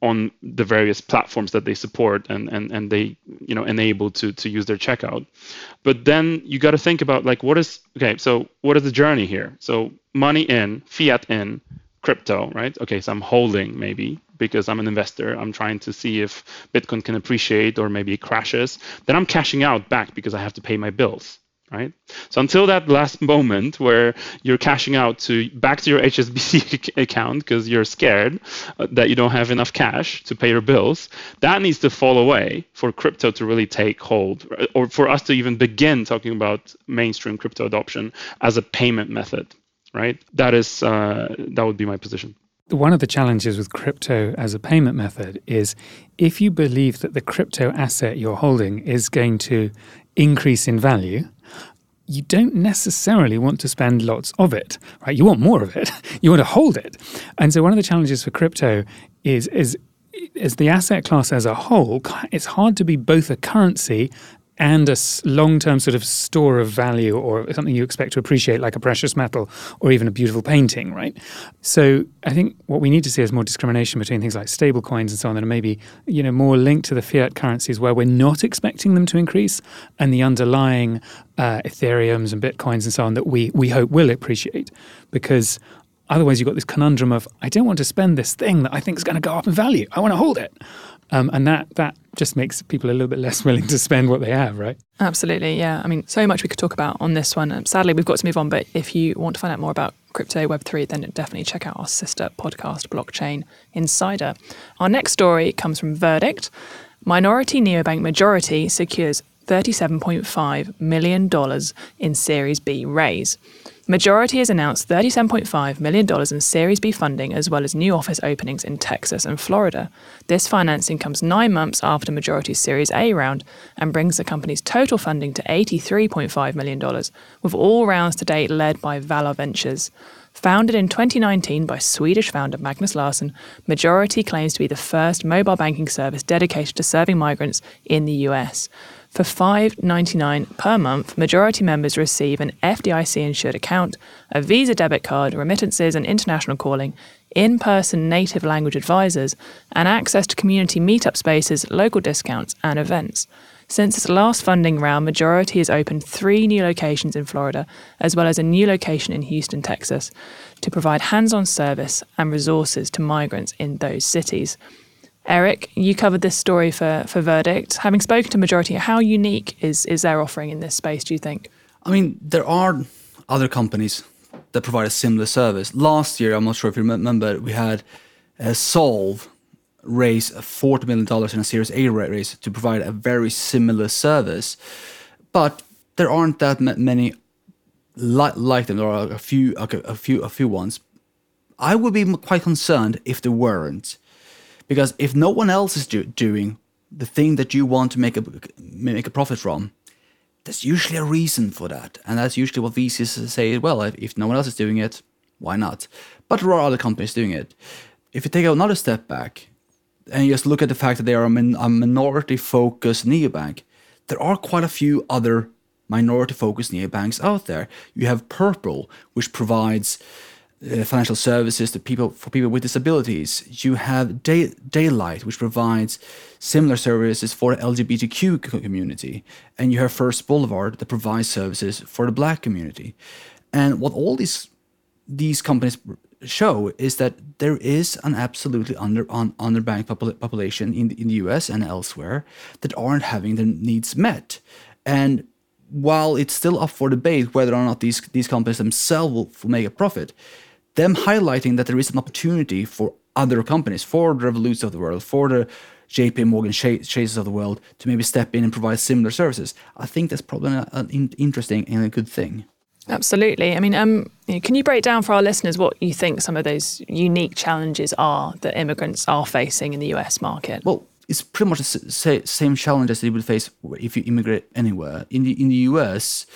on the various platforms that they support and and, and they you know enable to to use their checkout. But then you got to think about like what is okay so what is the journey here? So money in fiat in crypto right? Okay so i'm holding maybe because i'm an investor i'm trying to see if bitcoin can appreciate or maybe it crashes then i'm cashing out back because i have to pay my bills right? So until that last moment where you're cashing out to back to your HSBC account because you're scared uh, that you don't have enough cash to pay your bills, that needs to fall away for crypto to really take hold, or for us to even begin talking about mainstream crypto adoption as a payment method, right? That is uh, that would be my position. One of the challenges with crypto as a payment method is if you believe that the crypto asset you're holding is going to increase in value, you don't necessarily want to spend lots of it, right? You want more of it. You want to hold it. And so one of the challenges for crypto is is as the asset class as a whole, it's hard to be both a currency and a long term sort of store of value or something you expect to appreciate, like a precious metal or even a beautiful painting, right? So I think what we need to see is more discrimination between things like stable coins and so on that are maybe you know more linked to the fiat currencies where we're not expecting them to increase and the underlying uh, Ethereums and Bitcoins and so on that we, we hope will appreciate because otherwise you've got this conundrum of I don't want to spend this thing that I think is going to go up in value. I want to hold it. Um, and that that just makes people a little bit less willing to spend what they have, right? Absolutely, yeah. I mean, so much we could talk about on this one. Um, sadly, we've got to move on. But if you want to find out more about crypto Web three, then definitely check out our sister podcast, Blockchain Insider. Our next story comes from Verdict. Minority neobank Majority secures $37.5 million in Series B raise. Majority has announced $37.5 million in Series B funding as well as new office openings in Texas and Florida. This financing comes nine months after Majority's Series A round and brings the company's total funding to $83.5 million, with all rounds to date led by Valar Ventures. Founded in 2019 by Swedish founder Magnus Larsson, Majority claims to be the first mobile banking service dedicated to serving migrants in the US. For $5.99 per month, majority members receive an FDIC insured account, a Visa debit card, remittances and international calling, in person native language advisors, and access to community meetup spaces, local discounts, and events. Since its last funding round, Majority has opened three new locations in Florida, as well as a new location in Houston, Texas, to provide hands on service and resources to migrants in those cities. Eric, you covered this story for, for Verdict. Having spoken to Majority, how unique is, is their offering in this space, do you think? I mean, there are other companies that provide a similar service. Last year, I'm not sure if you remember, we had a Solve raise $40 million in a Series A raise to provide a very similar service. But there aren't that many like, like them. There are a few, a few, a few ones. I would be quite concerned if there weren't, because if no one else is do, doing the thing that you want to make a make a profit from, there's usually a reason for that, and that's usually what VCs say. Well, if, no one else is doing it, why not? But there are other companies doing it. If you take another step back and you just look at the fact that they are a, min- a minority focused neobank, there are quite a few other minority focused neobanks out there. You have Purple, which provides uh, financial services to people for people with disabilities. You have Day, Daylight, which provides similar services for the LGBTQ community, and you have First Boulevard that provides services for the Black community. And what all these these companies show is that there is an absolutely under un, underbanked popul- population in the, in the US and elsewhere that aren't having their needs met. And while it's still up for debate whether or not these these companies themselves will, will make a profit, them highlighting that there is an opportunity for other companies, for the Revoluts of the world, for the JP Morgan Chases of the world to maybe step in and provide similar services. I think that's probably an interesting and a good thing. Absolutely. I mean, um, can you break down for our listeners what you think some of those unique challenges are that immigrants are facing in the US market? Well, it's pretty much the same challenges that you would face if you immigrate anywhere. In the in the US,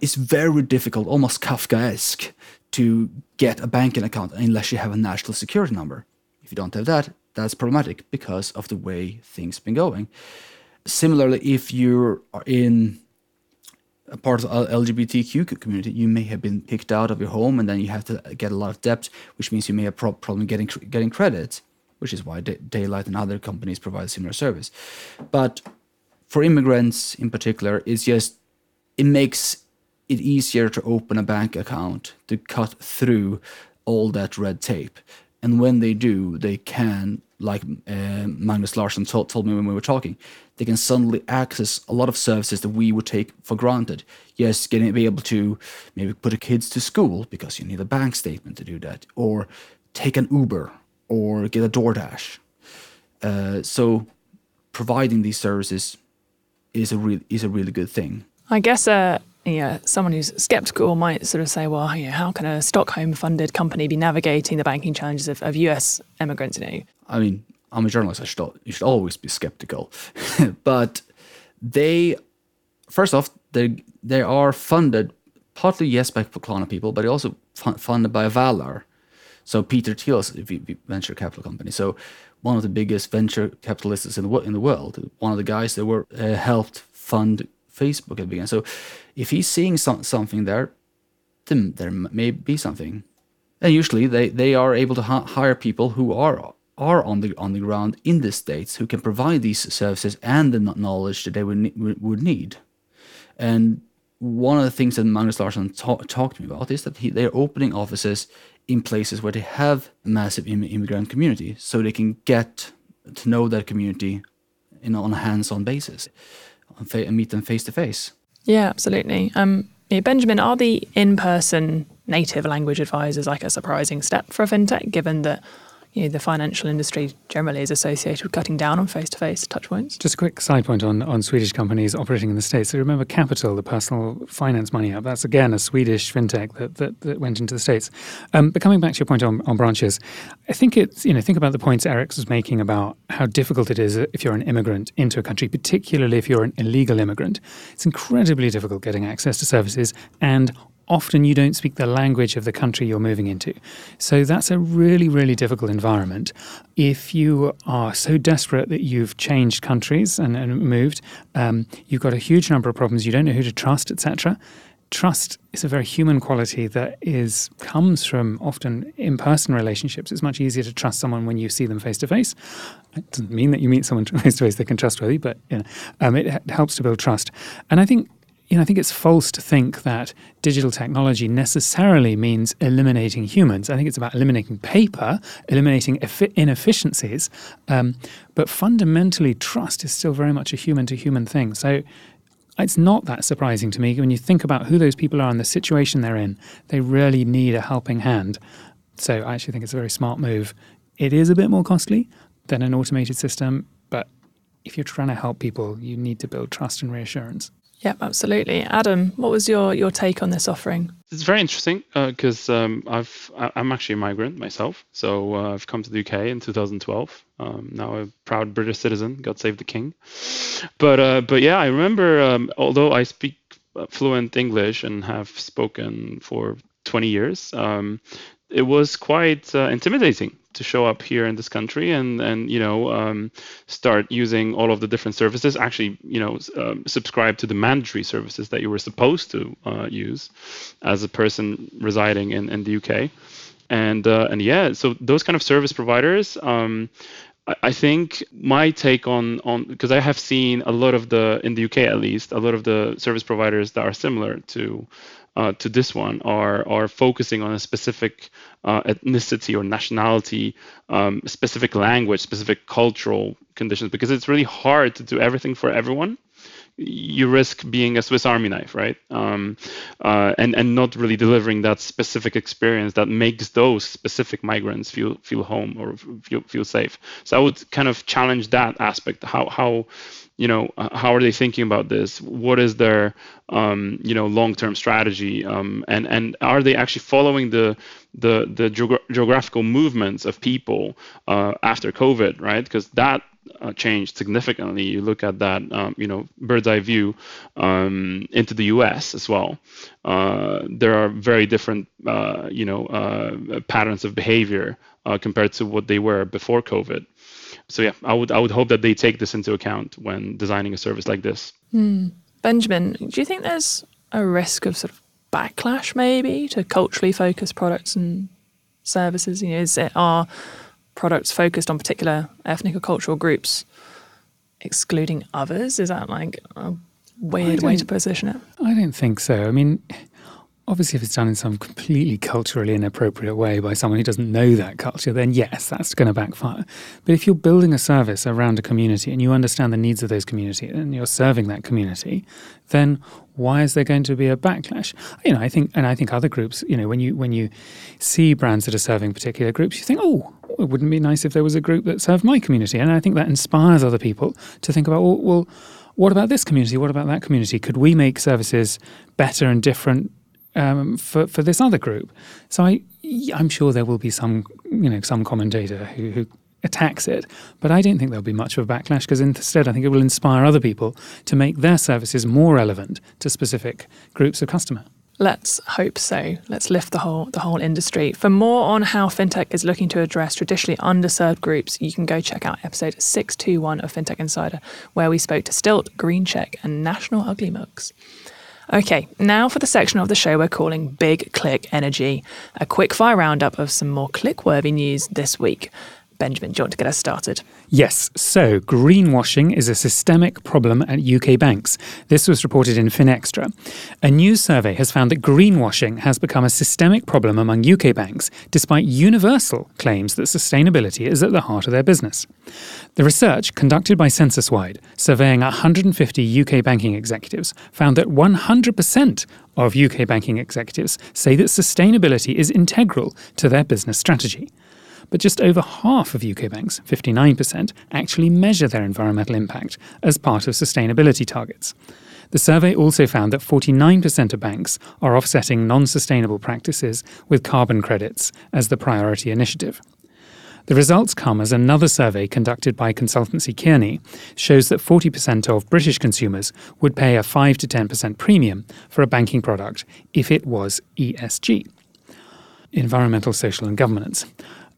it's very difficult, almost Kafkaesque, to get a banking account unless you have a national security number. If you don't have that, that's problematic because of the way things have been going. Similarly, if you're in a part of the LGBTQ community, you may have been kicked out of your home, and then you have to get a lot of debt, which means you may have pro- problem getting getting credit, which is why Daylight and other companies provide similar service. But for immigrants in particular, it's just it makes it easier to open a bank account to cut through all that red tape, and when they do, they can, like uh, Magnus Larsson told, told me when we were talking, they can suddenly access a lot of services that we would take for granted. Yes, getting be able to maybe put the kids to school because you need a bank statement to do that, or take an Uber, or get a DoorDash. Uh, so, providing these services is a real is a really good thing. I guess uh, yeah, someone who's skeptical might sort of say, well, you know, how can a Stockholm-funded company be navigating the banking challenges of, of U.S. immigrants? You know, I mean, I'm a journalist. I should you should always be skeptical, but they first off they they are funded partly yes by Klarna people, but also funded by Valar. So Peter Thiel's venture capital company. So one of the biggest venture capitalists in the in the world. One of the guys that were uh, helped fund Facebook at the beginning. So if he's seeing some, something there, then there may be something. And usually they, they are able to hire people who are are on the on the ground in the states who can provide these services and the knowledge that they would would need. And one of the things that Magnus Larsson ta- talked to me about is that he, they're opening offices in places where they have a massive Im- immigrant community, so they can get to know that community in, on a hands-on basis, and meet them face to face. Yeah, absolutely. Um, yeah, Benjamin, are the in-person native language advisors like a surprising step for a fintech, given that you know, the financial industry generally is associated with cutting down on face-to-face touch points. Just a quick side point on, on Swedish companies operating in the States. So remember Capital, the personal finance money app, that's again a Swedish fintech that, that, that went into the States. Um, but coming back to your point on, on branches, I think it's, you know, think about the points Eric was making about how difficult it is if you're an immigrant into a country, particularly if you're an illegal immigrant. It's incredibly difficult getting access to services and often you don't speak the language of the country you're moving into. So that's a really, really difficult environment. If you are so desperate that you've changed countries and, and moved, um, you've got a huge number of problems. You don't know who to trust, etc. Trust is a very human quality that is comes from often in-person relationships. It's much easier to trust someone when you see them face to face. It doesn't mean that you meet someone face to face they can trust with you, but you know, um, it helps to build trust. And I think you know, I think it's false to think that digital technology necessarily means eliminating humans. I think it's about eliminating paper, eliminating inefficiencies, um, but fundamentally, trust is still very much a human to human thing. So it's not that surprising to me when you think about who those people are and the situation they're in. They really need a helping hand. So I actually think it's a very smart move. It is a bit more costly, than an automated system. But if you're trying to help people, you need to build trust and reassurance. Yep, absolutely. Adam, what was your, your take on this offering? It's very interesting because uh, um, I've I'm actually a migrant myself, so uh, I've come to the UK in 2012. Um, now a proud British citizen. God save the king. But uh, but yeah, I remember. Um, although I speak fluent English and have spoken for 20 years, um, it was quite uh, intimidating to show up here in this country and and you know um, start using all of the different services. Actually, you know, um, subscribe to the mandatory services that you were supposed to uh, use as a person residing in, in the UK. And uh, and yeah, so those kind of service providers. Um, I think my take on on because I have seen a lot of the in the UK at least a lot of the service providers that are similar to uh, to this one are are focusing on a specific uh, ethnicity or nationality, um, specific language, specific cultural conditions, because it's really hard to do everything for everyone. You risk being a Swiss Army knife, right? Um, uh, and and not really delivering that specific experience that makes those specific migrants feel feel home or feel feel safe. So I would kind of challenge that aspect. How how you know how are they thinking about this what is their um, you know long-term strategy um, and and are they actually following the the the geogra- geographical movements of people uh, after covid right because that uh, changed significantly you look at that um, you know bird's eye view um, into the us as well uh, there are very different uh, you know uh, patterns of behavior uh, compared to what they were before covid so yeah, I would I would hope that they take this into account when designing a service like this. Hmm. Benjamin, do you think there's a risk of sort of backlash maybe to culturally focused products and services? You know, is it are products focused on particular ethnic or cultural groups excluding others? Is that like a weird way to position it? I don't think so. I mean, Obviously, if it's done in some completely culturally inappropriate way by someone who doesn't know that culture, then yes, that's going to backfire. But if you're building a service around a community and you understand the needs of those community and you're serving that community, then why is there going to be a backlash? You know, I think, and I think other groups, you know, when you when you see brands that are serving particular groups, you think, oh, it wouldn't be nice if there was a group that served my community, and I think that inspires other people to think about, well, well what about this community? What about that community? Could we make services better and different um, for for this other group. So I I'm sure there will be some you know some commentator who, who attacks it, but I don't think there'll be much of a backlash because instead I think it will inspire other people to make their services more relevant to specific groups of customer. Let's hope so. Let's lift the whole the whole industry. For more on how fintech is looking to address traditionally underserved groups, you can go check out episode 621 of Fintech Insider, where we spoke to Stilt, Greencheck, and National Ugly Mugs. Okay, now for the section of the show we're calling Big Click Energy, a quick fire roundup of some more click worthy news this week. Benjamin, do you want to get us started? Yes. So, greenwashing is a systemic problem at UK banks. This was reported in FinExtra. A new survey has found that greenwashing has become a systemic problem among UK banks, despite universal claims that sustainability is at the heart of their business. The research, conducted by Censuswide, surveying 150 UK banking executives, found that 100% of UK banking executives say that sustainability is integral to their business strategy but just over half of UK banks, 59%, actually measure their environmental impact as part of sustainability targets. The survey also found that 49% of banks are offsetting non sustainable practices with carbon credits as the priority initiative. The results come as another survey conducted by consultancy Kearney shows that 40% of British consumers would pay a 5 to 10% premium for a banking product if it was ESG environmental, social, and governance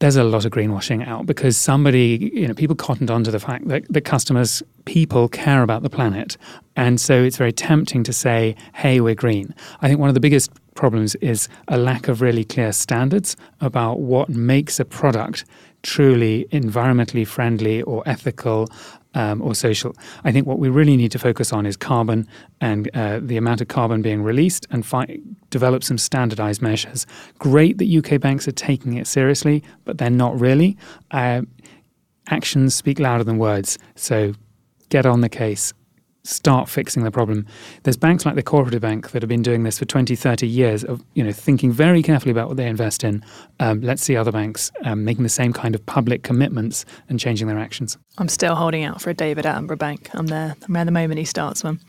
there's a lot of greenwashing out because somebody, you know, people cottoned onto the fact that, that customers, people care about the planet. And so it's very tempting to say, hey, we're green. I think one of the biggest problems is a lack of really clear standards about what makes a product truly environmentally friendly or ethical um, or social. I think what we really need to focus on is carbon and uh, the amount of carbon being released and fi- develop some standardized measures. Great that UK banks are taking it seriously, but they're not really. Uh, actions speak louder than words. So get on the case, start fixing the problem. There's banks like the Cooperative Bank that have been doing this for 20, 30 years of, you know, thinking very carefully about what they invest in. Um, let's see other banks um, making the same kind of public commitments and changing their actions. I'm still holding out for a David Attenborough bank. I'm there. I'm there the moment he starts one.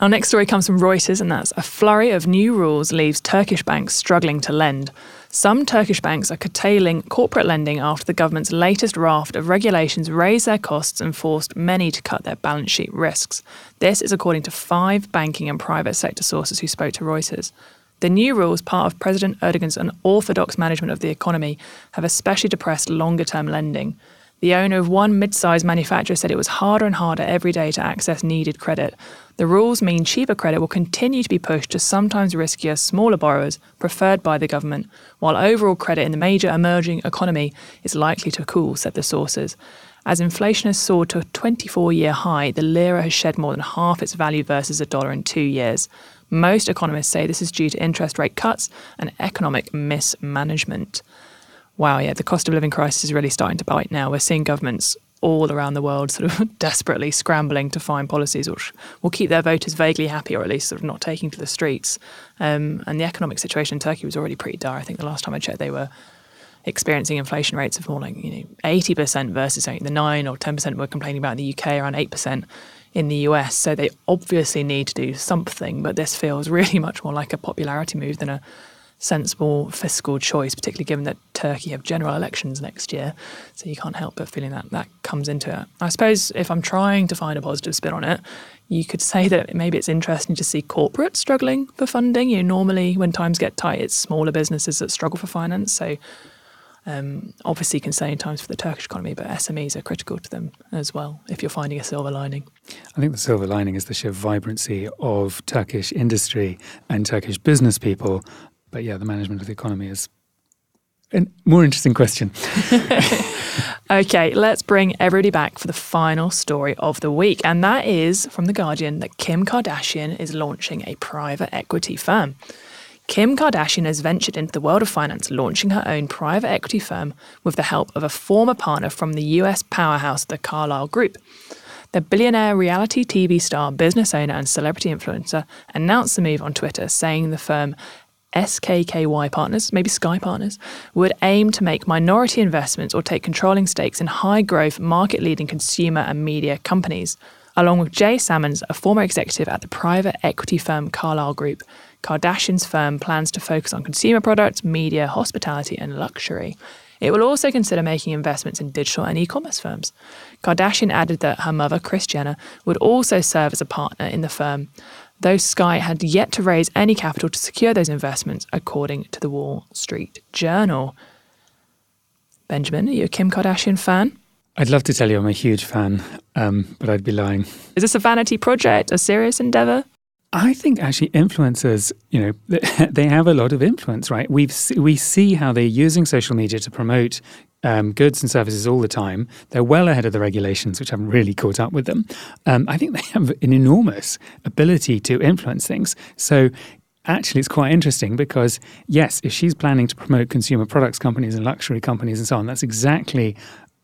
Our next story comes from Reuters, and that's a flurry of new rules leaves Turkish banks struggling to lend. Some Turkish banks are curtailing corporate lending after the government's latest raft of regulations raised their costs and forced many to cut their balance sheet risks. This is according to five banking and private sector sources who spoke to Reuters. The new rules, part of President Erdogan's unorthodox management of the economy, have especially depressed longer term lending. The owner of one mid sized manufacturer said it was harder and harder every day to access needed credit. The rules mean cheaper credit will continue to be pushed to sometimes riskier, smaller borrowers preferred by the government, while overall credit in the major emerging economy is likely to cool, said the sources. As inflation has soared to a 24 year high, the lira has shed more than half its value versus a dollar in two years. Most economists say this is due to interest rate cuts and economic mismanagement wow, yeah, the cost of living crisis is really starting to bite now. We're seeing governments all around the world sort of desperately scrambling to find policies which will keep their voters vaguely happy or at least sort of not taking to the streets. Um, and the economic situation in Turkey was already pretty dire. I think the last time I checked, they were experiencing inflation rates of more like you know 80% versus the 9 or 10% we're complaining about in the UK, around 8% in the US. So they obviously need to do something, but this feels really much more like a popularity move than a sensible fiscal choice, particularly given that Turkey have general elections next year. So you can't help but feeling that that comes into it. I suppose if I'm trying to find a positive spin on it, you could say that maybe it's interesting to see corporates struggling for funding. You know, normally when times get tight, it's smaller businesses that struggle for finance. So um, obviously concerning times for the Turkish economy, but SMEs are critical to them as well. If you're finding a silver lining, I think the silver lining is the sheer vibrancy of Turkish industry and Turkish business people but yeah, the management of the economy is a more interesting question. okay, let's bring everybody back for the final story of the week. And that is from The Guardian that Kim Kardashian is launching a private equity firm. Kim Kardashian has ventured into the world of finance, launching her own private equity firm with the help of a former partner from the US powerhouse, the Carlyle Group. The billionaire reality TV star, business owner, and celebrity influencer announced the move on Twitter, saying the firm SKKY partners, maybe Sky partners, would aim to make minority investments or take controlling stakes in high growth, market leading consumer and media companies. Along with Jay Sammons, a former executive at the private equity firm Carlyle Group, Kardashian's firm plans to focus on consumer products, media, hospitality, and luxury. It will also consider making investments in digital and e commerce firms. Kardashian added that her mother, Kris Jenner, would also serve as a partner in the firm, though Sky had yet to raise any capital to secure those investments, according to the Wall Street Journal. Benjamin, are you a Kim Kardashian fan? I'd love to tell you I'm a huge fan, um, but I'd be lying. Is this a vanity project, a serious endeavor? I think actually influencers, you know, they have a lot of influence, right? We've we see how they're using social media to promote um, goods and services all the time. They're well ahead of the regulations, which haven't really caught up with them. Um, I think they have an enormous ability to influence things. So actually it's quite interesting because yes if she's planning to promote consumer products companies and luxury companies and so on that's exactly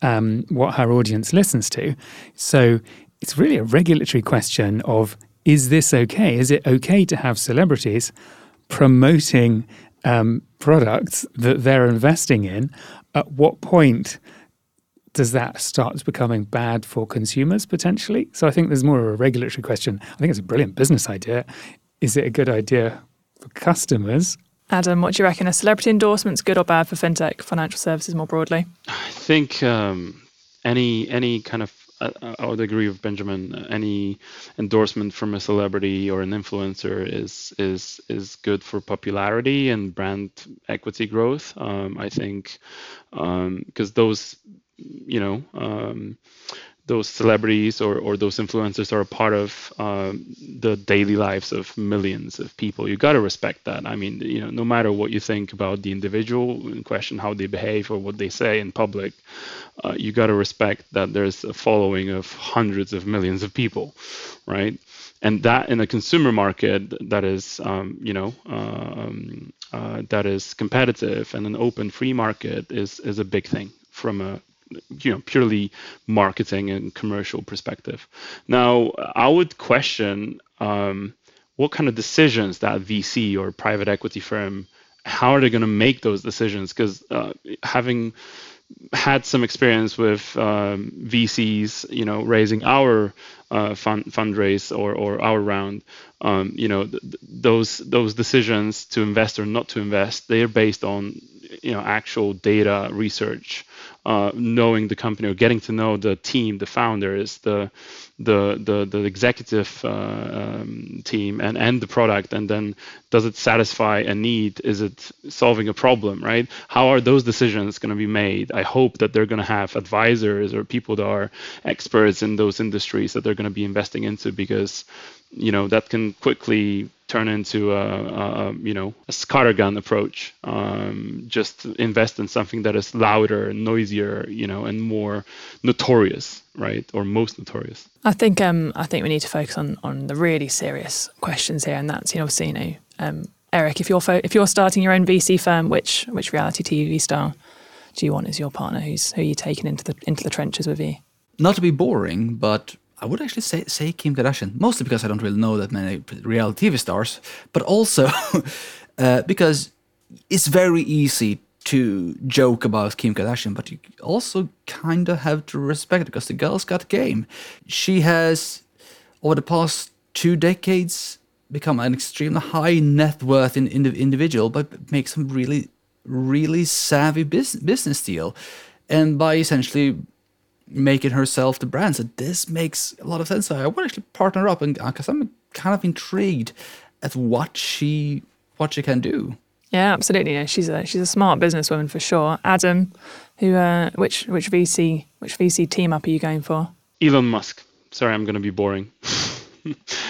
um, what her audience listens to so it's really a regulatory question of is this okay? Is it okay to have celebrities promoting um, products that they're investing in? At what point does that start becoming bad for consumers potentially? So I think there's more of a regulatory question. I think it's a brilliant business idea. Is it a good idea for customers? Adam, what do you reckon? Are celebrity endorsements good or bad for fintech financial services more broadly? I think um, any any kind of I, would agree with Benjamin. Any endorsement from a celebrity or an influencer is is is good for popularity and brand equity growth. Um, I think because um, those, you know, um, those celebrities or, or those influencers are a part of um, the daily lives of millions of people. You got to respect that. I mean, you know, no matter what you think about the individual in question, how they behave or what they say in public, uh, you got to respect that there's a following of hundreds of millions of people, right? And that in a consumer market that is, um, you know, um, uh, that is competitive and an open free market is is a big thing from a you know purely marketing and commercial perspective. Now, I would question um, what kind of decisions that VC or private equity firm how are they going to make those decisions? Because uh, having had some experience with um, VCs, you know, raising our uh, fund fundraise or, or our round, um, you know, th- those those decisions to invest or not to invest, they are based on you know actual data research uh, knowing the company or getting to know the team, the founders, the the the, the executive uh, um, team, and and the product, and then does it satisfy a need? Is it solving a problem? Right? How are those decisions going to be made? I hope that they're going to have advisors or people that are experts in those industries that they're going to be investing into because you know that can quickly turn into a, a you know a scattergun approach. Um, just invest in something that is louder, noisier, you know, and more notorious, right, or most notorious. I think um, I think we need to focus on on the really serious questions here, and that's you know, obviously, you know, um, Eric, if you're fo- if you're starting your own VC firm, which which reality TV star do you want as your partner? Who's who are you taking into the into the trenches with you? Not to be boring, but I would actually say say Kim Kardashian, mostly because I don't really know that many reality TV stars, but also uh, because it's very easy to joke about Kim Kardashian, but you also kind of have to respect it because the girl's got game. She has, over the past two decades, become an extremely high net worth in, in individual, but makes some really, really savvy business, business deal. And by essentially making herself the brand. So this makes a lot of sense. So I would actually partner up, and because uh, I'm kind of intrigued at what she what she can do. Yeah, absolutely. Yeah, she's a she's a smart businesswoman for sure. Adam, who uh, which which VC which VC team up are you going for? Elon Musk. Sorry, I'm going to be boring.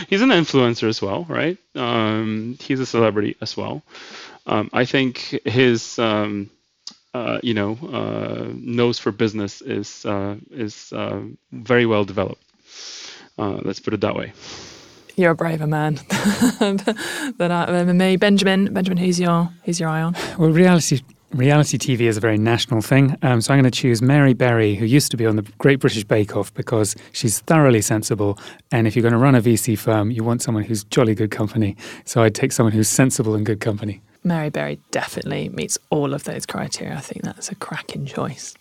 he's an influencer as well, right? Um, he's a celebrity as well. Um, I think his um, uh, you know, uh, nose for business is uh, is uh, very well developed. Uh, let's put it that way. You're a braver man than I, me, Benjamin. Benjamin, who's your who's your eye on? Well, reality reality TV is a very national thing. Um, so I'm going to choose Mary Berry, who used to be on the Great British Bake Off, because she's thoroughly sensible. And if you're going to run a VC firm, you want someone who's jolly good company. So I'd take someone who's sensible and good company. Mary Berry definitely meets all of those criteria. I think that's a cracking choice.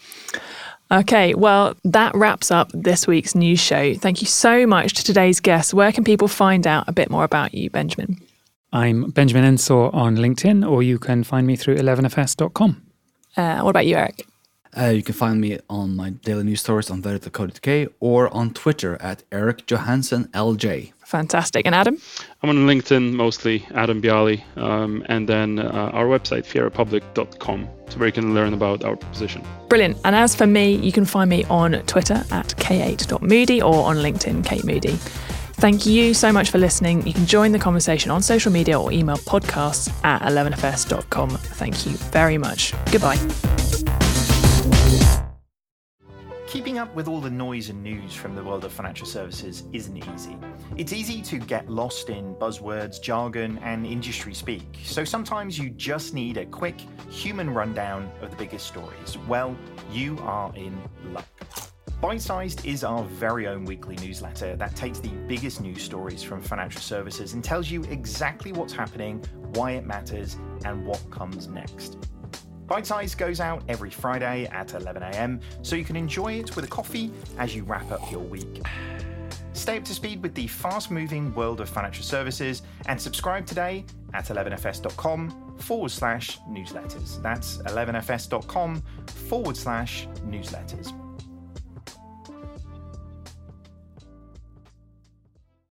Okay, well, that wraps up this week's news show. Thank you so much to today's guests. Where can people find out a bit more about you, Benjamin? I'm Benjamin Ensor on LinkedIn, or you can find me through 11fs.com. Uh, what about you, Eric? Uh, you can find me on my daily news stories on Verdict.co.uk or on Twitter at Eric Johansson LJ. Fantastic. And Adam? I'm on LinkedIn mostly, Adam Bialy, um, and then uh, our website, fiatrepublic.com, so where you can learn about our position. Brilliant. And as for me, you can find me on Twitter at k8.moody or on LinkedIn, Kate Moody. Thank you so much for listening. You can join the conversation on social media or email podcasts at 11fs.com. Thank you very much. Goodbye. Keeping up with all the noise and news from the world of financial services isn't easy. It's easy to get lost in buzzwords, jargon, and industry speak, so sometimes you just need a quick human rundown of the biggest stories. Well, you are in luck. Bite Sized is our very own weekly newsletter that takes the biggest news stories from financial services and tells you exactly what's happening, why it matters, and what comes next. Bite Size goes out every Friday at 11am, so you can enjoy it with a coffee as you wrap up your week. Stay up to speed with the fast moving world of financial services and subscribe today at 11fs.com forward slash newsletters. That's 11fs.com forward slash newsletters.